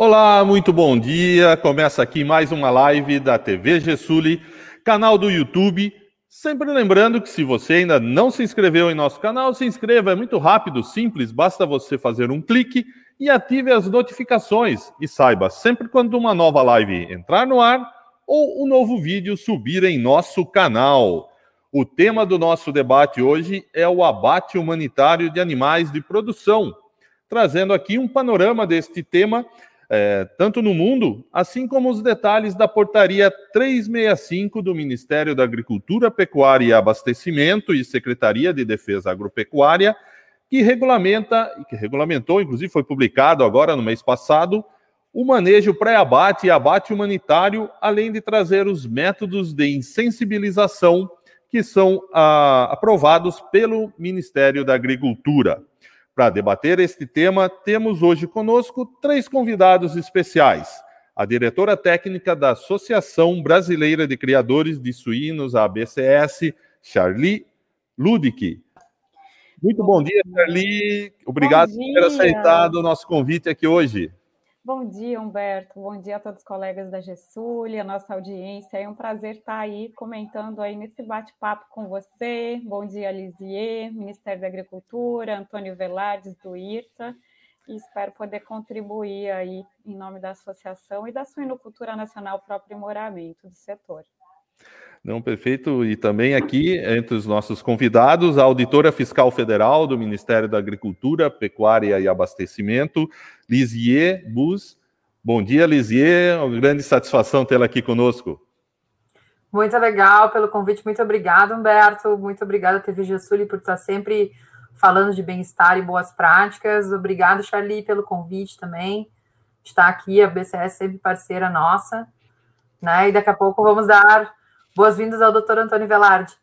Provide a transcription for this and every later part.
Olá, muito bom dia. Começa aqui mais uma live da TV Gessuli, canal do YouTube. Sempre lembrando que se você ainda não se inscreveu em nosso canal, se inscreva. É muito rápido, simples, basta você fazer um clique e ative as notificações. E saiba sempre quando uma nova live entrar no ar ou um novo vídeo subir em nosso canal. O tema do nosso debate hoje é o abate humanitário de animais de produção, trazendo aqui um panorama deste tema é, tanto no mundo, assim como os detalhes da portaria 365 do Ministério da Agricultura, Pecuária e Abastecimento e Secretaria de Defesa Agropecuária, que regulamenta, que regulamentou, inclusive foi publicado agora no mês passado, o manejo pré-abate e abate humanitário, além de trazer os métodos de insensibilização que são ah, aprovados pelo Ministério da Agricultura. Para debater este tema, temos hoje conosco três convidados especiais. A diretora técnica da Associação Brasileira de Criadores de Suínos, a ABCS, Charlie Ludick. Muito bom dia, Charlie. Obrigado por ter aceitado o nosso convite aqui hoje. Bom dia, Humberto. Bom dia a todos os colegas da GESUL, a nossa audiência. É um prazer estar aí comentando aí nesse bate-papo com você. Bom dia, Lisier, Ministério da Agricultura, Antônio Velardes, do IRTA. E espero poder contribuir aí em nome da associação e da Suinocultura Nacional para o aprimoramento do setor. Não, perfeito. E também aqui, entre os nossos convidados, a auditora fiscal federal do Ministério da Agricultura, Pecuária e Abastecimento, Lisier Bus. Bom dia, Lisier. Uma grande satisfação tê-la aqui conosco. Muito legal pelo convite. Muito obrigado, Humberto. Muito obrigada, TV Gesuli, por estar sempre falando de bem-estar e boas práticas. Obrigado, Charlie, pelo convite também. Está aqui, a BCS sempre parceira nossa. Né? E daqui a pouco vamos dar Boas-vindas ao Dr. Antônio Velarde.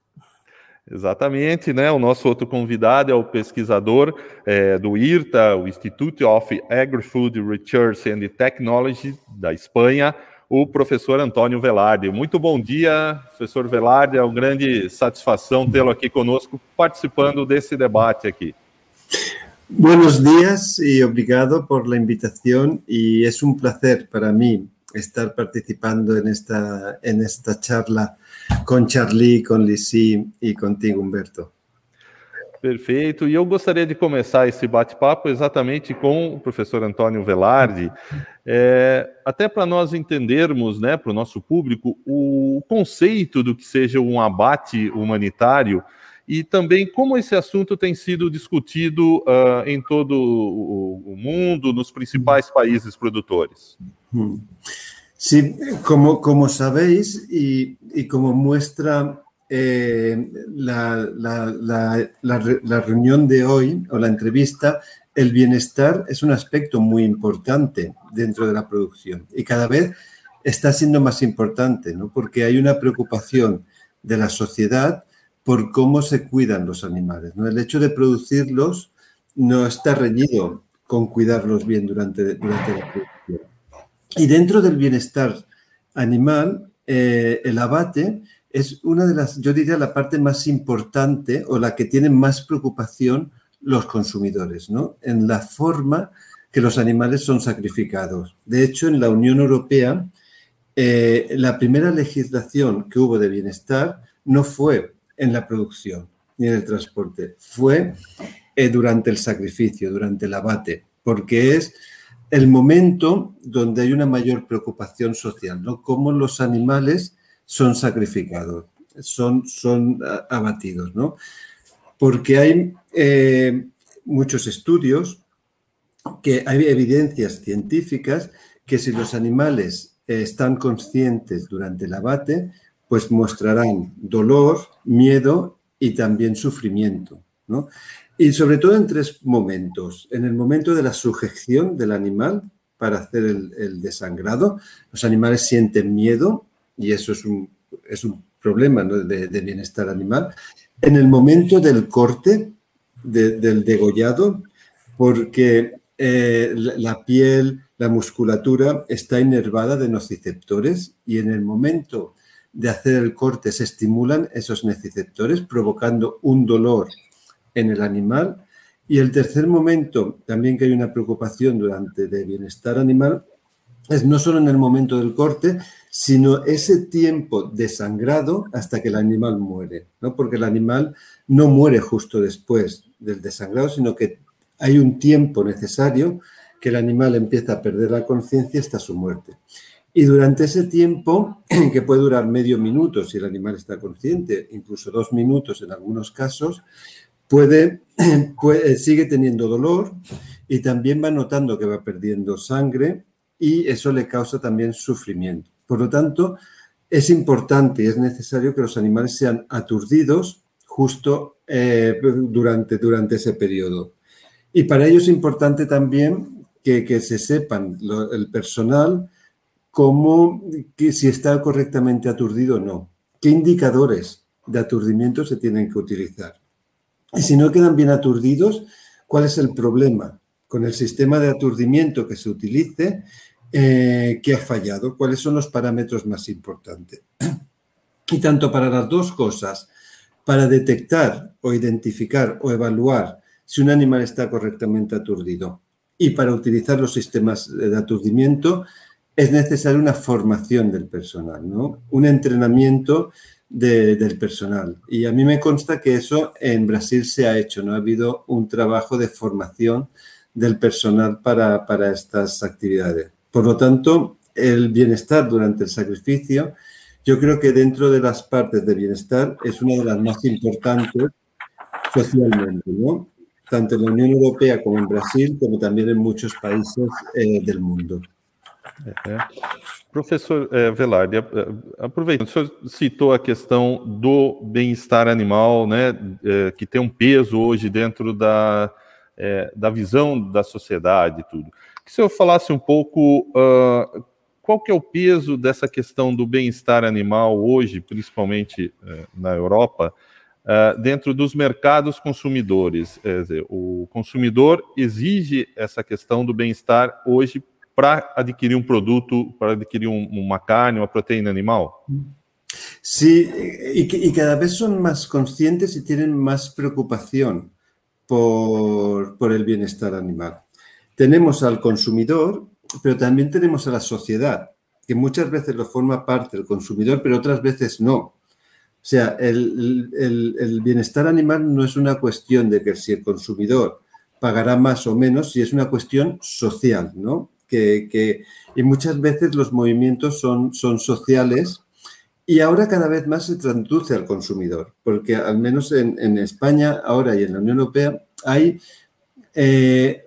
Exatamente, né? O nosso outro convidado é o pesquisador é, do IRTA, o Institute of Agri-Food Research and Technology da Espanha, o professor Antônio Velarde. Muito bom dia, professor Velarde. É uma grande satisfação tê-lo aqui conosco, participando desse debate aqui. Buenos días y obrigado por la invitación y es un placer para mí estar participando en esta, en esta charla com Charlie, com Lissi e contigo, Humberto. Perfeito. E eu gostaria de começar esse bate-papo exatamente com o professor Antônio Velarde, é, até para nós entendermos, né, para o nosso público, o conceito do que seja um abate humanitário e também como esse assunto tem sido discutido uh, em todo o, mundo, nos principais países produtores. Hum. Sí, como, como sabéis y, y como muestra eh, la, la, la, reunión de hoy o la entrevista, el bienestar es un aspecto muy importante dentro de la producción y cada vez está siendo más importante, ¿no? porque hay una preocupación de la sociedad por cómo se cuidan los animales. ¿no? El hecho de producirlos no está reñido con cuidarlos bien durante, durante la producción. Y dentro del bienestar animal, eh, el abate es una de las, yo diría, la parte más importante o la que tiene más preocupación los consumidores, ¿no? En la forma que los animales son sacrificados. De hecho, en la Unión Europea, eh, la primera legislación que hubo de bienestar no fue en la producción ni en el transporte, fue eh, durante el sacrificio, durante el abate, porque es el momento donde hay una mayor preocupación social, ¿no? Cómo los animales son sacrificados, son, son abatidos, ¿no? Porque hay eh, muchos estudios que hay evidencias científicas que si los animales están conscientes durante el abate, pues mostrarán dolor, miedo y también sufrimiento, ¿no? Y sobre todo en tres momentos. En el momento de la sujeción del animal para hacer el, desangrado, los animales sienten miedo y eso es un, es un problema de, bienestar animal. En el momento del corte, del degollado, porque eh, la piel, la musculatura está inervada de nociceptores y en el momento de hacer el corte se estimulan esos nociceptores provocando un dolor en el animal. Y el tercer momento, también que hay una preocupación durante de bienestar animal, es no solo en el momento del corte, sino ese tiempo desangrado hasta que el animal muere, ¿no? Porque el animal no muere justo después del desangrado, sino que hay un tiempo necesario que el animal empieza a perder la conciencia hasta su muerte. Y durante ese tiempo, que puede durar medio minuto si el animal está consciente, incluso dos minutos en algunos casos, puede, puede sigue teniendo dolor y también va notando que va perdiendo sangre y eso le causa también sufrimiento. Por lo tanto, es importante y es necesario que los animales sean aturdidos justo eh, durante, durante ese periodo. Y para ello es importante también que, que se sepan el personal cómo, que si está correctamente aturdido o no, qué indicadores de aturdimiento se tienen que utilizar. Y si no quedan bien aturdidos, ¿cuál es el problema con el sistema de aturdimiento que se utilice eh, que ha fallado, cuáles son los parámetros más importantes. Y tanto para las dos cosas, para detectar o identificar o evaluar si un animal está correctamente aturdido y para utilizar los sistemas de aturdimiento, es necesaria una formación del personal, ¿no? un entrenamiento del personal. Y a mí me consta que eso en Brasil se ha hecho, ¿no? Ha habido un trabajo de formación del personal para, para estas actividades. Por lo tanto, el bienestar durante el sacrificio, yo creo que dentro de las partes de bienestar es una de las más importantes socialmente. Tanto en la Unión Europea como en Brasil, como también en muchos países eh, del mundo. É. Professor é, Velarde, aproveitando, o senhor citou a questão do bem-estar animal, né, é, que tem um peso hoje dentro da, é, da visão da sociedade e tudo que o senhor falasse um pouco uh, qual que é o peso dessa questão do bem-estar animal hoje, principalmente uh, na Europa, uh, dentro dos mercados consumidores. Dizer, o consumidor exige essa questão do bem-estar hoje para adquirir um produto, para adquirir um, uma carne, uma proteína animal? Sí, y, cada vez son más conscientes y tienen más preocupación por, por el bienestar animal. tenemos al consumidor, pero también tenemos a la sociedad, que muchas veces lo forma parte del consumidor, pero otras veces no. O sea, el, bienestar animal no es una cuestión de que si el consumidor pagará más o menos, si es una cuestión social, ¿no? Que, y muchas veces los movimientos son, son sociales y ahora cada vez más se traduce al consumidor, porque al menos en, España ahora y en la Unión Europea hay eh,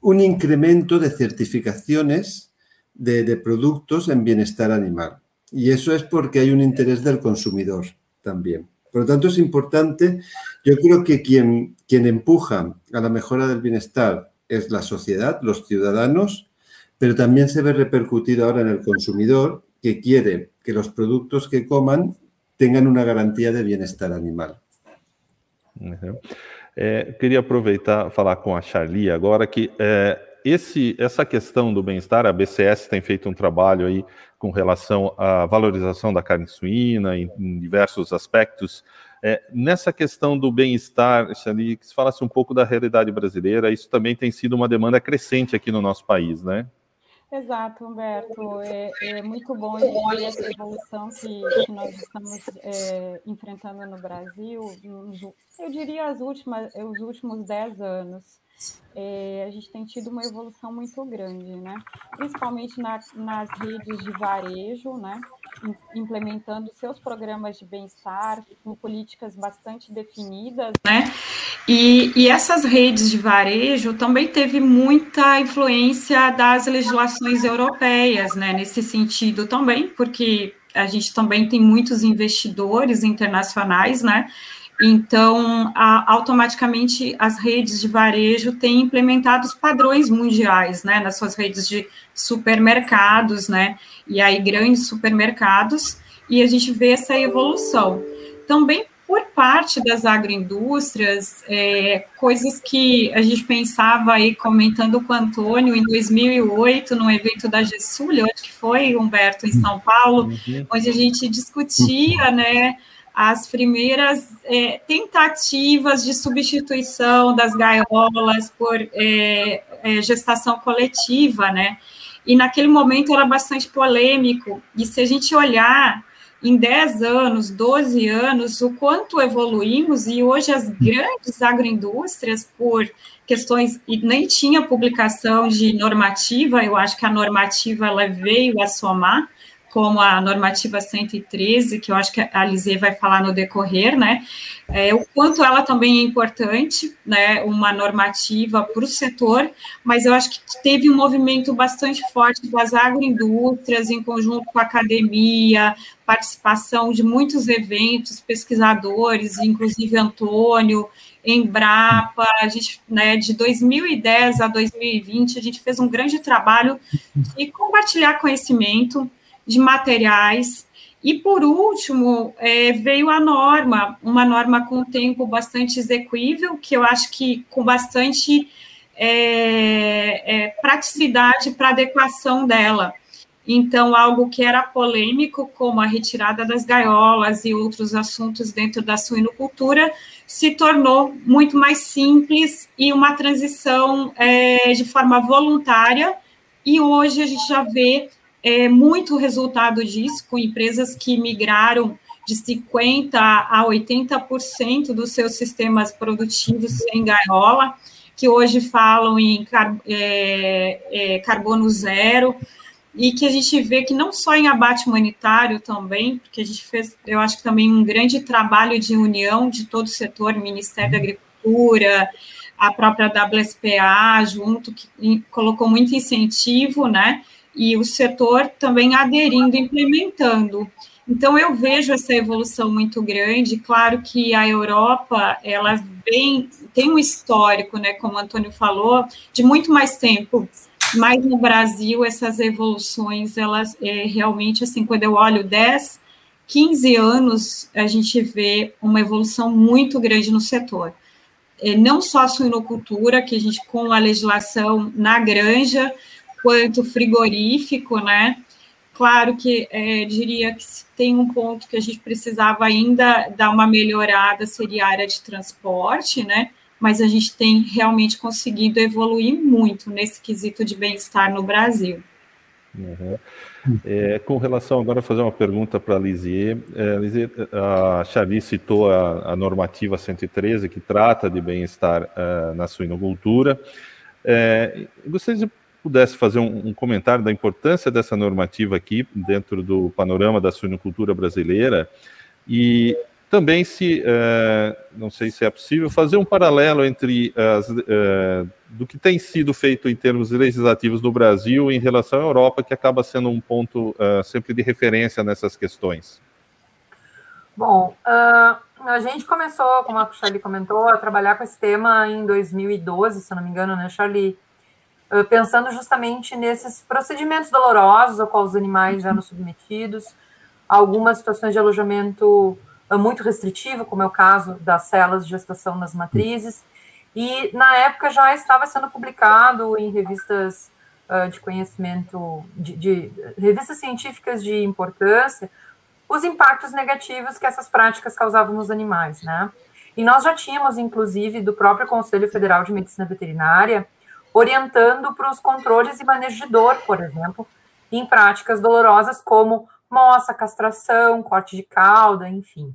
un incremento de certificaciones de, productos en bienestar animal. Y eso es porque hay un interés del consumidor también. Por lo tanto, es importante, yo creo que quien, quien empuja a la mejora del bienestar es la sociedad, los ciudadanos, pero también se ve repercutido ahora en el consumidor que quiere que los productos que coman tengan una garantía de bienestar animal. É, queria aproveitar falar com a Charlie agora que é, esse, essa questão do bem-estar, a BCS tem feito um trabalho aí com relação à valorização da carne suína em, em diversos aspectos. É, nessa questão do bem-estar, Charlie, que se falasse um pouco da realidade brasileira, isso também tem sido uma demanda crescente aqui no nosso país, né? Exato, Humberto. É, é muito bom ver essa evolução que, que nós estamos é, enfrentando no Brasil. Eu diria as últimas, os últimos dez anos é, a gente tem tido uma evolução muito grande, né? principalmente na, nas redes de varejo, né? implementando seus programas de bem-estar com políticas bastante definidas. Né? E, e, essas redes de varejo também teve muita influência das legislações europeias, né? nesse sentido também, porque a gente também tem muitos investidores internacionais, né? Então, a, automaticamente, as redes de varejo têm implementado os padrões mundiais, né, nas suas redes de supermercados, né, e aí grandes supermercados, e a gente vê essa evolução. Também parte das agroindústrias, é, coisas que a gente pensava aí, comentando com o Antônio, em 2008, no evento da GESUL, acho que foi, Humberto, em São Paulo, uhum. onde a gente discutia, né, as primeiras é, tentativas de substituição das gaiolas por é, é, gestação coletiva, né? e naquele momento era bastante polêmico. E se a gente olhar em 10 anos, 12 anos, o quanto evoluímos, e hoje as grandes agroindústrias, por questões, e nem tinha publicação de normativa, eu acho que a normativa ela veio a somar, como a normativa 113, que eu acho que a Lisê vai falar no decorrer, né? É, o quanto ela também é importante, né? Uma normativa para o setor, mas eu acho que teve um movimento bastante forte das agroindústrias, em conjunto com a academia, participação de muitos eventos, pesquisadores, inclusive Antônio, Embrapa, a gente, né, de 2010 a 2020, a gente fez um grande trabalho de compartilhar conhecimento, de materiais. E, por último, é, veio a norma, uma norma com tempo bastante execuível, que eu acho que com bastante é, é, praticidade para adequação dela. Então, algo que era polêmico, como a retirada das gaiolas e outros assuntos dentro da suinocultura, se tornou muito mais simples e uma transição é, de forma voluntária. E hoje a gente já vê é, muito resultado disso, com empresas que migraram de 50% a 80% dos seus sistemas produtivos sem gaiola, que hoje falam em car é, é, carbono zero, e que a gente vê que não só em abate humanitário também, porque a gente fez, eu acho que também um grande trabalho de união de todo o setor, Ministério da Agricultura, a própria WSPA junto, que colocou muito incentivo, né? E o setor também aderindo, implementando. Então eu vejo essa evolução muito grande. Claro que a Europa ela vem tem um histórico, né, como o Antônio falou, de muito mais tempo. Mas no Brasil essas evoluções elas é, realmente assim quando eu olho 10, 15 anos a gente vê uma evolução muito grande no setor. É, não só a suinocultura, que a gente com a legislação na granja, quanto frigorífico, né? Claro que é, diria que tem um ponto que a gente precisava ainda dar uma melhorada, seria a área de transporte, né? Mas a gente tem realmente conseguido evoluir muito nesse quesito de bem-estar no Brasil. Uhum. É, com relação agora a fazer uma pergunta para a Lisier. É, a Xavi citou a, a, normativa 113 que trata de bem-estar uh, na suinocultura. É, gostaria de pudesse fazer um, um, comentário da importância dessa normativa aqui dentro do panorama da suinocultura brasileira e também se, uh, não sei se é possível, fazer um paralelo entre as, uh, do que tem sido feito em termos legislativos no Brasil em relação à Europa, que acaba sendo um ponto uh, sempre de referência nessas questões. Bom, a gente começou, como a Charlie comentou, a trabalhar com esse tema em 2012, se não me engano, né, Charlie? Pensando justamente nesses procedimentos dolorosos ao qual os animais eram submetidos, algumas situações de alojamento muito restritivo, como é o caso das celas de gestação nas matrizes, e na época já estava sendo publicado em revistas uh, de conhecimento, de, de, revistas científicas de importância, os impactos negativos que essas práticas causavam nos animais, né? E nós já tínhamos, inclusive, do próprio Conselho Federal de Medicina Veterinária, orientando para os controles e manejo de dor, por exemplo, em práticas dolorosas como moça, castração, corte de cauda, enfim.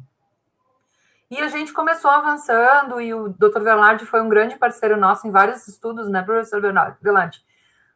E a gente começou avançando, e o Dr. Velarde foi um grande parceiro nosso em vários estudos, né, professor Velarde?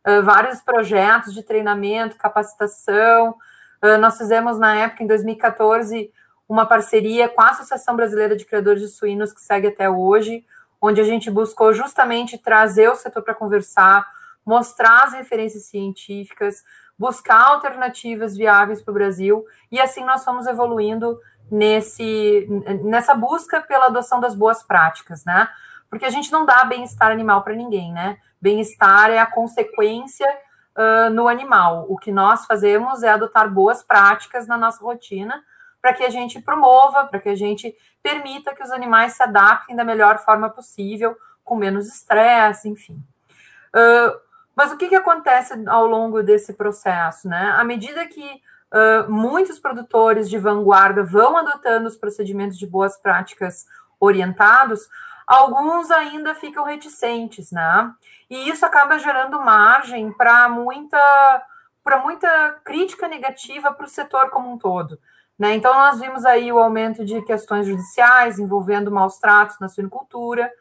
Uh, vários projetos de treinamento, capacitação. Uh, nós fizemos, na época, em 2014, uma parceria com a Associação Brasileira de Criadores de Suínos, que segue até hoje, onde a gente buscou justamente trazer o setor para conversar, mostrar as referências científicas, buscar alternativas viáveis para o Brasil, e assim nós fomos evoluindo nesse, nessa busca pela adoção das boas práticas, né? Porque a gente não dá bem-estar animal para ninguém, né? Bem-estar é a consequência uh, no animal. O que nós fazemos é adotar boas práticas na nossa rotina para que a gente promova, para que a gente permita que os animais se adaptem da melhor forma possível, com menos estresse, enfim. Uh, mas o que, que acontece ao longo desse processo? Né? À medida que uh, muitos produtores de vanguarda vão adotando os procedimentos de boas práticas orientados, alguns ainda ficam reticentes, né? E isso acaba gerando margem para muita para muita crítica negativa para o setor como um todo. Né? Então, nós vimos aí o aumento de questões judiciais envolvendo maus tratos na suinocultura,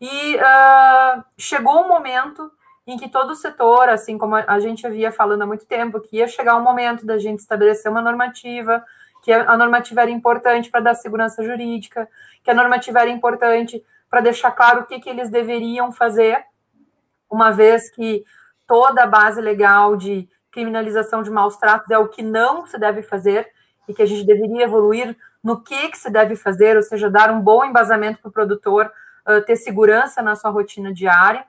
e uh, chegou um momento em que todo o setor, assim como a gente havia falando há muito tempo, que ia chegar um momento da gente estabelecer uma normativa, que a normativa era importante para dar segurança jurídica, que a normativa era importante para deixar claro o que, que eles deveriam fazer, uma vez que toda a base legal de criminalização de maus tratos é o que não se deve fazer e que a gente deveria evoluir no que, que se deve fazer, ou seja, dar um bom embasamento para o produtor uh, ter segurança na sua rotina diária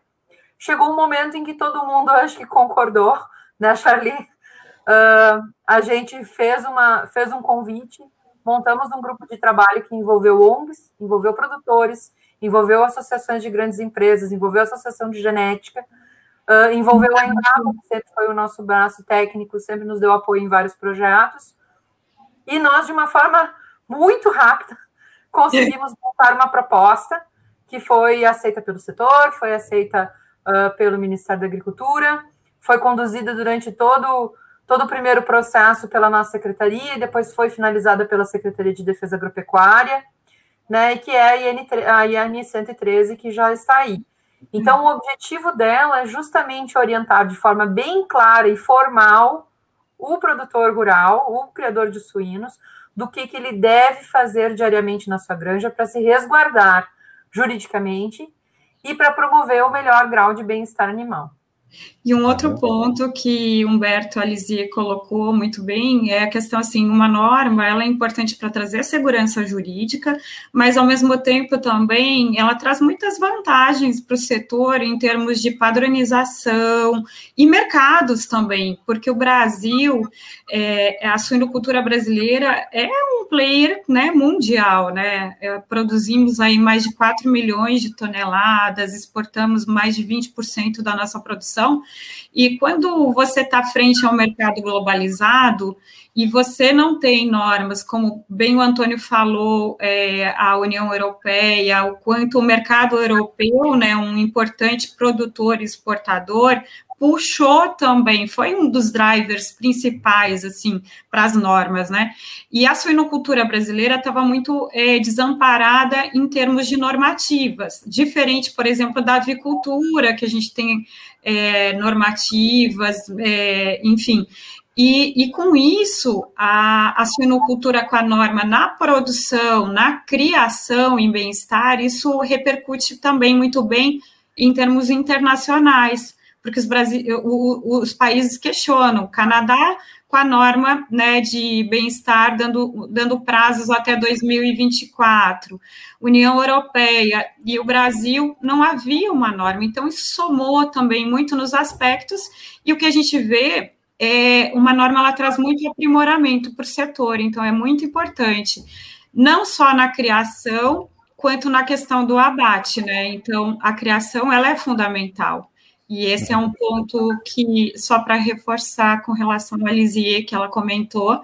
chegou um momento em que todo mundo acho que concordou, né, Charlie? Uh, a gente fez, uma, fez um convite, montamos um grupo de trabalho que envolveu ONGs, envolveu produtores, envolveu associações de grandes empresas, envolveu a associação de genética, uh, envolveu a Embrapa, que sempre foi o nosso braço técnico, sempre nos deu apoio em vários projetos, e nós, de uma forma muito rápida, conseguimos montar uma proposta que foi aceita pelo setor, foi aceita uh, pelo Ministério da Agricultura, foi conduzida durante todo, todo o primeiro processo pela nossa secretaria e depois foi finalizada pela Secretaria de Defesa Agropecuária, né, e que é a IN, a IN 113 que já está aí. Então, o objetivo dela é justamente orientar de forma bem clara e formal o produtor rural, o criador de suínos, do que, que ele deve fazer diariamente na sua granja para se resguardar juridicamente e para promover o melhor grau de bem-estar animal. E um outro ponto que Humberto Alizier colocou muito bem é a questão assim, uma norma, ela é importante para trazer segurança jurídica, mas ao mesmo tempo também ela traz muitas vantagens para o setor em termos de padronização e mercados também, porque o Brasil, é, a suinocultura brasileira é um player né, mundial, né? É, produzimos aí mais de 4 milhões de toneladas, exportamos mais de 20% da nossa produção. E quando você está frente ao mercado globalizado e você não tem normas, como bem o Antônio falou, é, a União Europeia, o quanto o mercado europeu, né, um importante produtor exportador, puxou também, foi um dos drivers principais, assim, para as normas, né? E a suinocultura brasileira estava muito é, desamparada em termos de normativas, diferente, por exemplo, da avicultura, que a gente tem é, normativas, é, enfim. E, e, com isso, a, a suinocultura com a norma na produção, na criação em bem-estar, isso repercute também muito bem em termos internacionais porque os, Brasil, os países questionam. O Canadá com a norma né, de bem-estar, dando, dando prazos até 2024. União Europeia e o Brasil não havia uma norma, então isso somou também muito nos aspectos, e o que a gente vê é uma norma ela traz muito aprimoramento para o setor, então é muito importante, não só na criação, quanto na questão do abate, né? Então a criação ela é fundamental. E esse é um ponto que, só para reforçar com relação à Lisier, que ela comentou,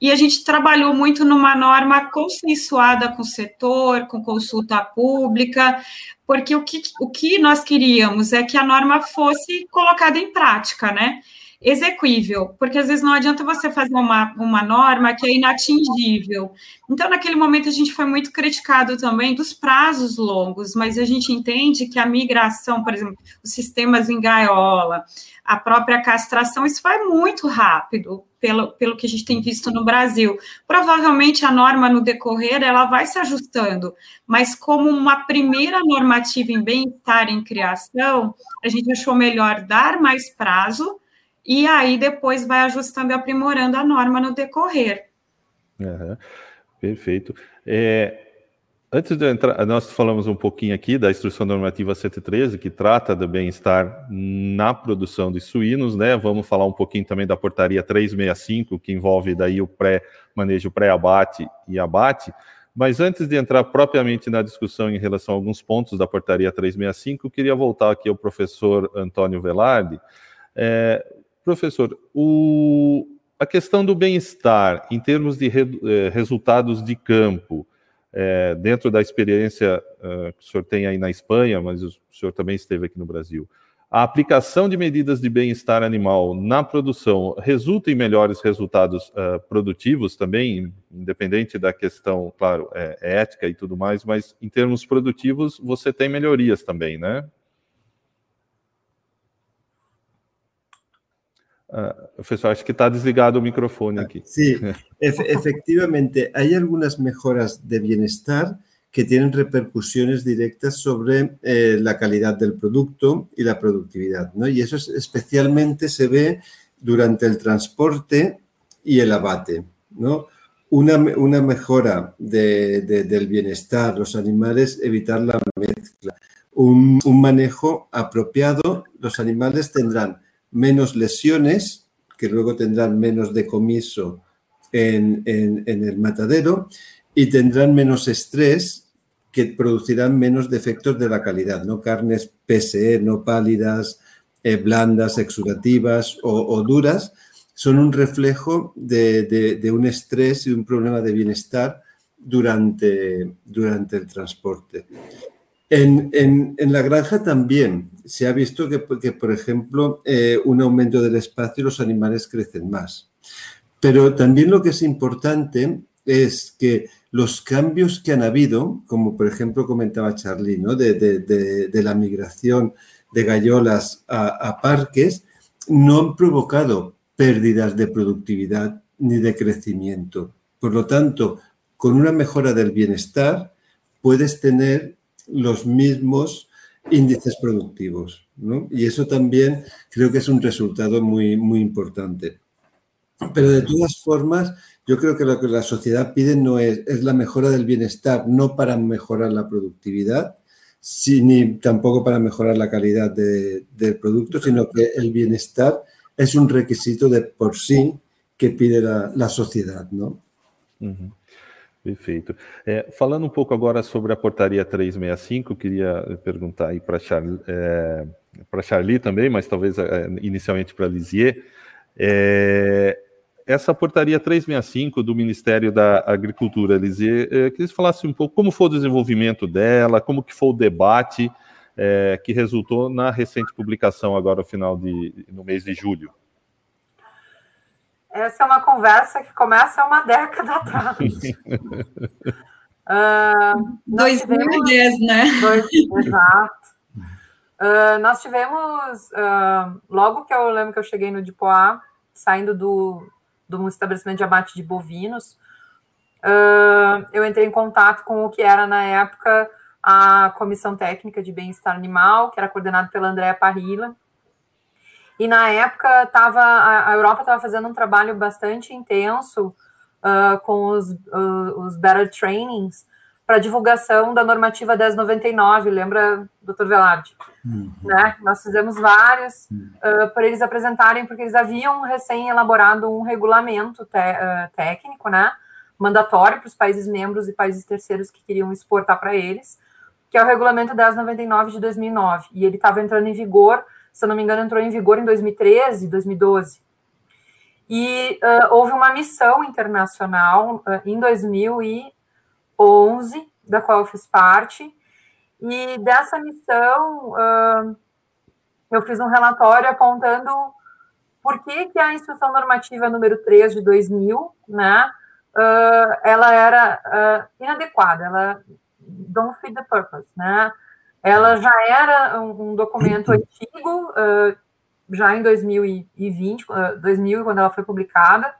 e a gente trabalhou muito numa norma consensuada com o setor, com consulta pública, porque o que, o que nós queríamos é que a norma fosse colocada em prática, né? Exequível, porque às vezes não adianta você fazer uma, uma norma que é inatingível. Então, naquele momento, a gente foi muito criticado também dos prazos longos, mas a gente entende que a migração, por exemplo, os sistemas em gaiola, a própria castração, isso vai muito rápido, pelo, pelo que a gente tem visto no Brasil. Provavelmente a norma no decorrer ela vai se ajustando, mas como uma primeira normativa em bem-estar em criação, a gente achou melhor dar mais prazo e aí depois vai ajustando e aprimorando a norma no decorrer. Uhum, perfeito. É, antes de entrar, nós falamos um pouquinho aqui da Instrução Normativa 113, que trata do bem-estar na produção de suínos, né? Vamos falar um pouquinho também da Portaria 365, que envolve daí o pré-manejo pré-abate e abate. Mas antes de entrar propriamente na discussão em relação a alguns pontos da Portaria 365, eu queria voltar aqui ao professor Antônio Velarde. É, Professor, o, a questão do bem-estar, em termos de re, eh, resultados de campo, é, dentro da experiência uh, que o senhor tem aí na Espanha, mas o senhor também esteve aqui no Brasil, a aplicação de medidas de bem-estar animal na produção resulta em melhores resultados produtivos também, independente da questão, claro, ética e tudo mais, mas em termos produtivos você tem melhorias também, né? Uh, professor, acho que está desligado o microfone aqui. Sim, efectivamente, há algumas melhoras de bem-estar que tienen repercusiones directas sobre eh, la calidad del producto y la productividad. ¿no? Y eso especialmente se ve durante el transporte y el abate. ¿no? Una, una mejora del bienestar, los animales, evitar la mezcla. Un, manejo apropiado, los animales tendrán menos lesiones, que luego tendrán menos decomiso en, en, el matadero y tendrán menos estrés que producirán menos defectos de la calidad, ¿no? Carnes PSE, no pálidas, eh, blandas, exudativas o, duras, son un reflejo de, un estrés y un problema de bienestar durante, durante el transporte. En, la granja también se ha visto que, por ejemplo, eh, un aumento del espacio los animales crecen más. Pero también lo que es importante es que los cambios que han habido, como por ejemplo comentaba Charlie, ¿no? de, la migración de gallolas a, parques, no han provocado pérdidas de productividad ni de crecimiento. Por lo tanto, con una mejora del bienestar, puedes tener los mismos índices productivos. Y eso también creo que es un resultado muy, muy importante. Pero de todas formas, yo creo que lo que la sociedad pide no es, es la mejora del bienestar, no para mejorar la productividad, ni tampoco para mejorar la calidad del producto, sino que el bienestar es un requisito de por sí que pide la sociedad, ¿no? Perfeito. É, falando um pouco agora sobre a portaria 365, queria perguntar aí para Charlie, é, Charlie também, mas talvez é, inicialmente para Lisier. É, essa portaria 365 do Ministério da Agricultura, Elise, eh, queria que falasse um pouco como foi o desenvolvimento dela, como que foi o debate é, que resultou na recente publicação agora no final de no mês de julho. Essa é uma conversa que começa uma década atrás. uh, 2010, né? Dois, exato. Uh, nós tivemos, uh, logo que eu lembro que eu cheguei no Dipoá, saindo do, um estabelecimento de abate de bovinos, uh, eu entrei em contato com o que era, na época, a Comissão Técnica de Bem-Estar Animal, que era coordenada pela Andréa Parrilla. E, na época, tava, a, a Europa estava fazendo um trabalho bastante intenso uh, com os, uh, os Better Trainings, para divulgação da normativa 1099, lembra, doutor Velarde? Uhum. Né? Nós fizemos vários uhum. uh, para eles apresentarem, porque eles haviam recém-elaborado um regulamento uh, técnico, né, mandatório para os países membros e países terceiros que queriam exportar para eles, que é o regulamento 1099 de 2009, e ele estava entrando em vigor, se eu não me engano, entrou em vigor em 2013, 2012. E uh, houve uma missão internacional em 2011, da qual eu fiz parte, e dessa missão, uh, eu fiz um relatório apontando por que, que a instrução normativa número 3 de 2000, né, uh, ela era uh, inadequada, ela don't fit the purpose, né, ela já era um, um documento antigo, já em 2020, 2000, quando ela foi publicada,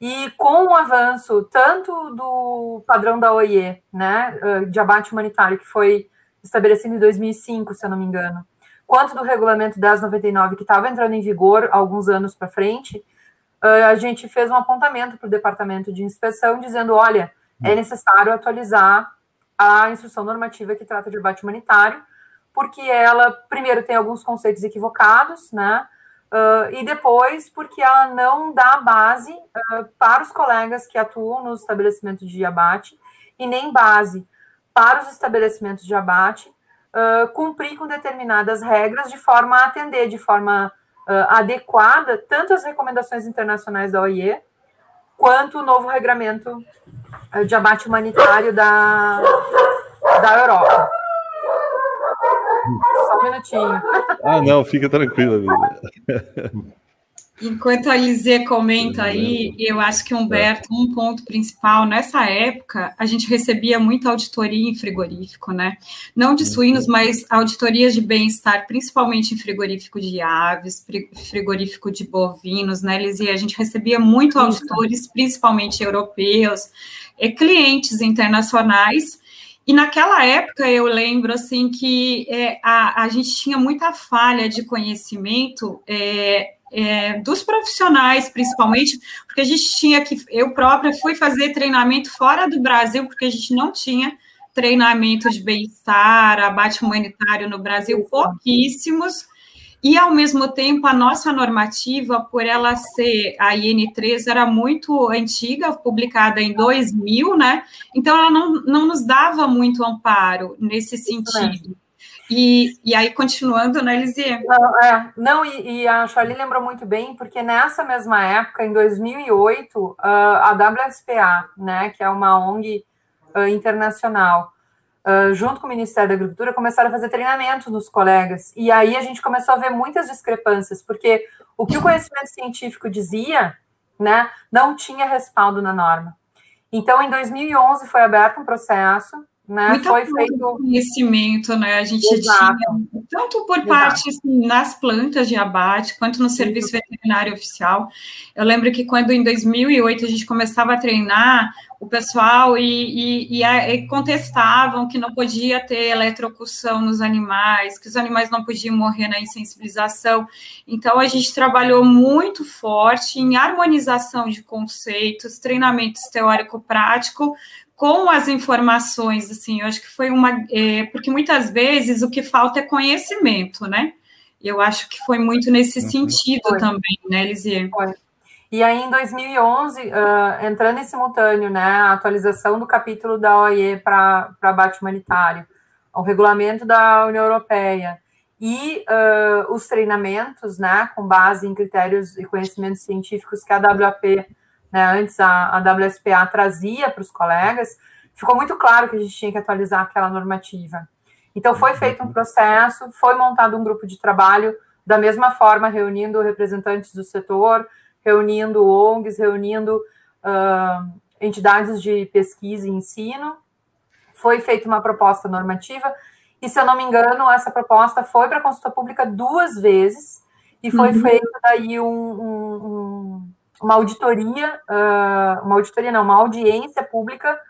e com o avanço tanto do padrão da OIE, né, de abate humanitário, que foi estabelecido em 2005, se eu não me engano, quanto do regulamento 1099, que estava entrando em vigor alguns anos para frente, a gente fez um apontamento para o departamento de inspeção, dizendo: olha, é necessário atualizar a instrução normativa que trata de abate humanitário, porque ela, primeiro, tem alguns conceitos equivocados, né? Uh, e depois porque ela não dá base uh, para os colegas que atuam nos estabelecimentos de abate e nem base para os estabelecimentos de abate uh, cumprir com determinadas regras de forma a atender de forma adequada tanto as recomendações internacionais da OIE quanto o novo regramento eh, de abate humanitário da, da Europa. Só um minutinho. Ah, não, fica tranquila, Enquanto a Lizzie comenta aí, eu acho que Humberto, um ponto principal, nessa época, a gente recebia muita auditoria em frigorífico, né? Não de suínos, mas auditorias de bem-estar, principalmente em frigorífico de aves, frigorífico de bovinos, né, Lizzie? A gente recebia muito auditores, principalmente europeus, e clientes internacionais, e naquela época eu lembro assim que é, a, a gente tinha muita falha de conhecimento é, é, dos profissionais, principalmente, porque a gente tinha que. Eu própria fui fazer treinamento fora do Brasil, porque a gente não tinha treinamento de bem-estar, abate humanitário no Brasil, pouquíssimos. E, ao mesmo tempo, a nossa normativa, por ela ser a IN3, era muito antiga, publicada em 2000, né? Então, ela não, não nos dava muito amparo nesse sentido. E, e aí, continuando, né, Elisier? Não, é, não e, e, a Charlie lembrou muito bem, porque nessa mesma época, em 2008, a WSPA, né, que é uma ONG internacional, uh, junto com o Ministério da Agricultura, começaram a fazer treinamento nos colegas. E aí a gente começou a ver muitas discrepâncias, porque o que o conhecimento científico dizia, né, não tinha respaldo na norma. Então, em 2011 foi aberto um processo né? Muita foi feito conhecimento, né? A gente Exato. tinha tanto por parte assim, nas plantas de abate quanto no serviço veterinário oficial. Eu lembro que quando em 2008 a gente começava a treinar o pessoal e, e, e, contestavam que não podia ter eletrocução nos animais, que os animais não podiam morrer na insensibilização. Então a gente trabalhou muito forte em harmonização de conceitos, treinamentos teórico-prático com as informações, assim, eu acho que foi uma. É, porque muitas vezes o que falta é conhecimento, né? Eu acho que foi muito nesse uhum. sentido foi. também, né, Elisier? Foi. E aí, em 2011, uh, entrando em simultâneo, né, a atualização do capítulo da OIE para abate humanitário, o regulamento da União Europeia e uh, os treinamentos, né, com base em critérios e conhecimentos científicos que a WAP né, antes a, a WSPA trazia para os colegas, ficou muito claro que a gente tinha que atualizar aquela normativa. Então, foi feito um processo, foi montado um grupo de trabalho, da mesma forma, reunindo representantes do setor, reunindo ONGs, reunindo uh, entidades de pesquisa e ensino. Foi feita uma proposta normativa, e se eu não me engano, essa proposta foi para a consulta pública duas vezes, e foi uhum. feito daí um, um, um uma auditoria, uh, uma auditoria não, uma audiência pública,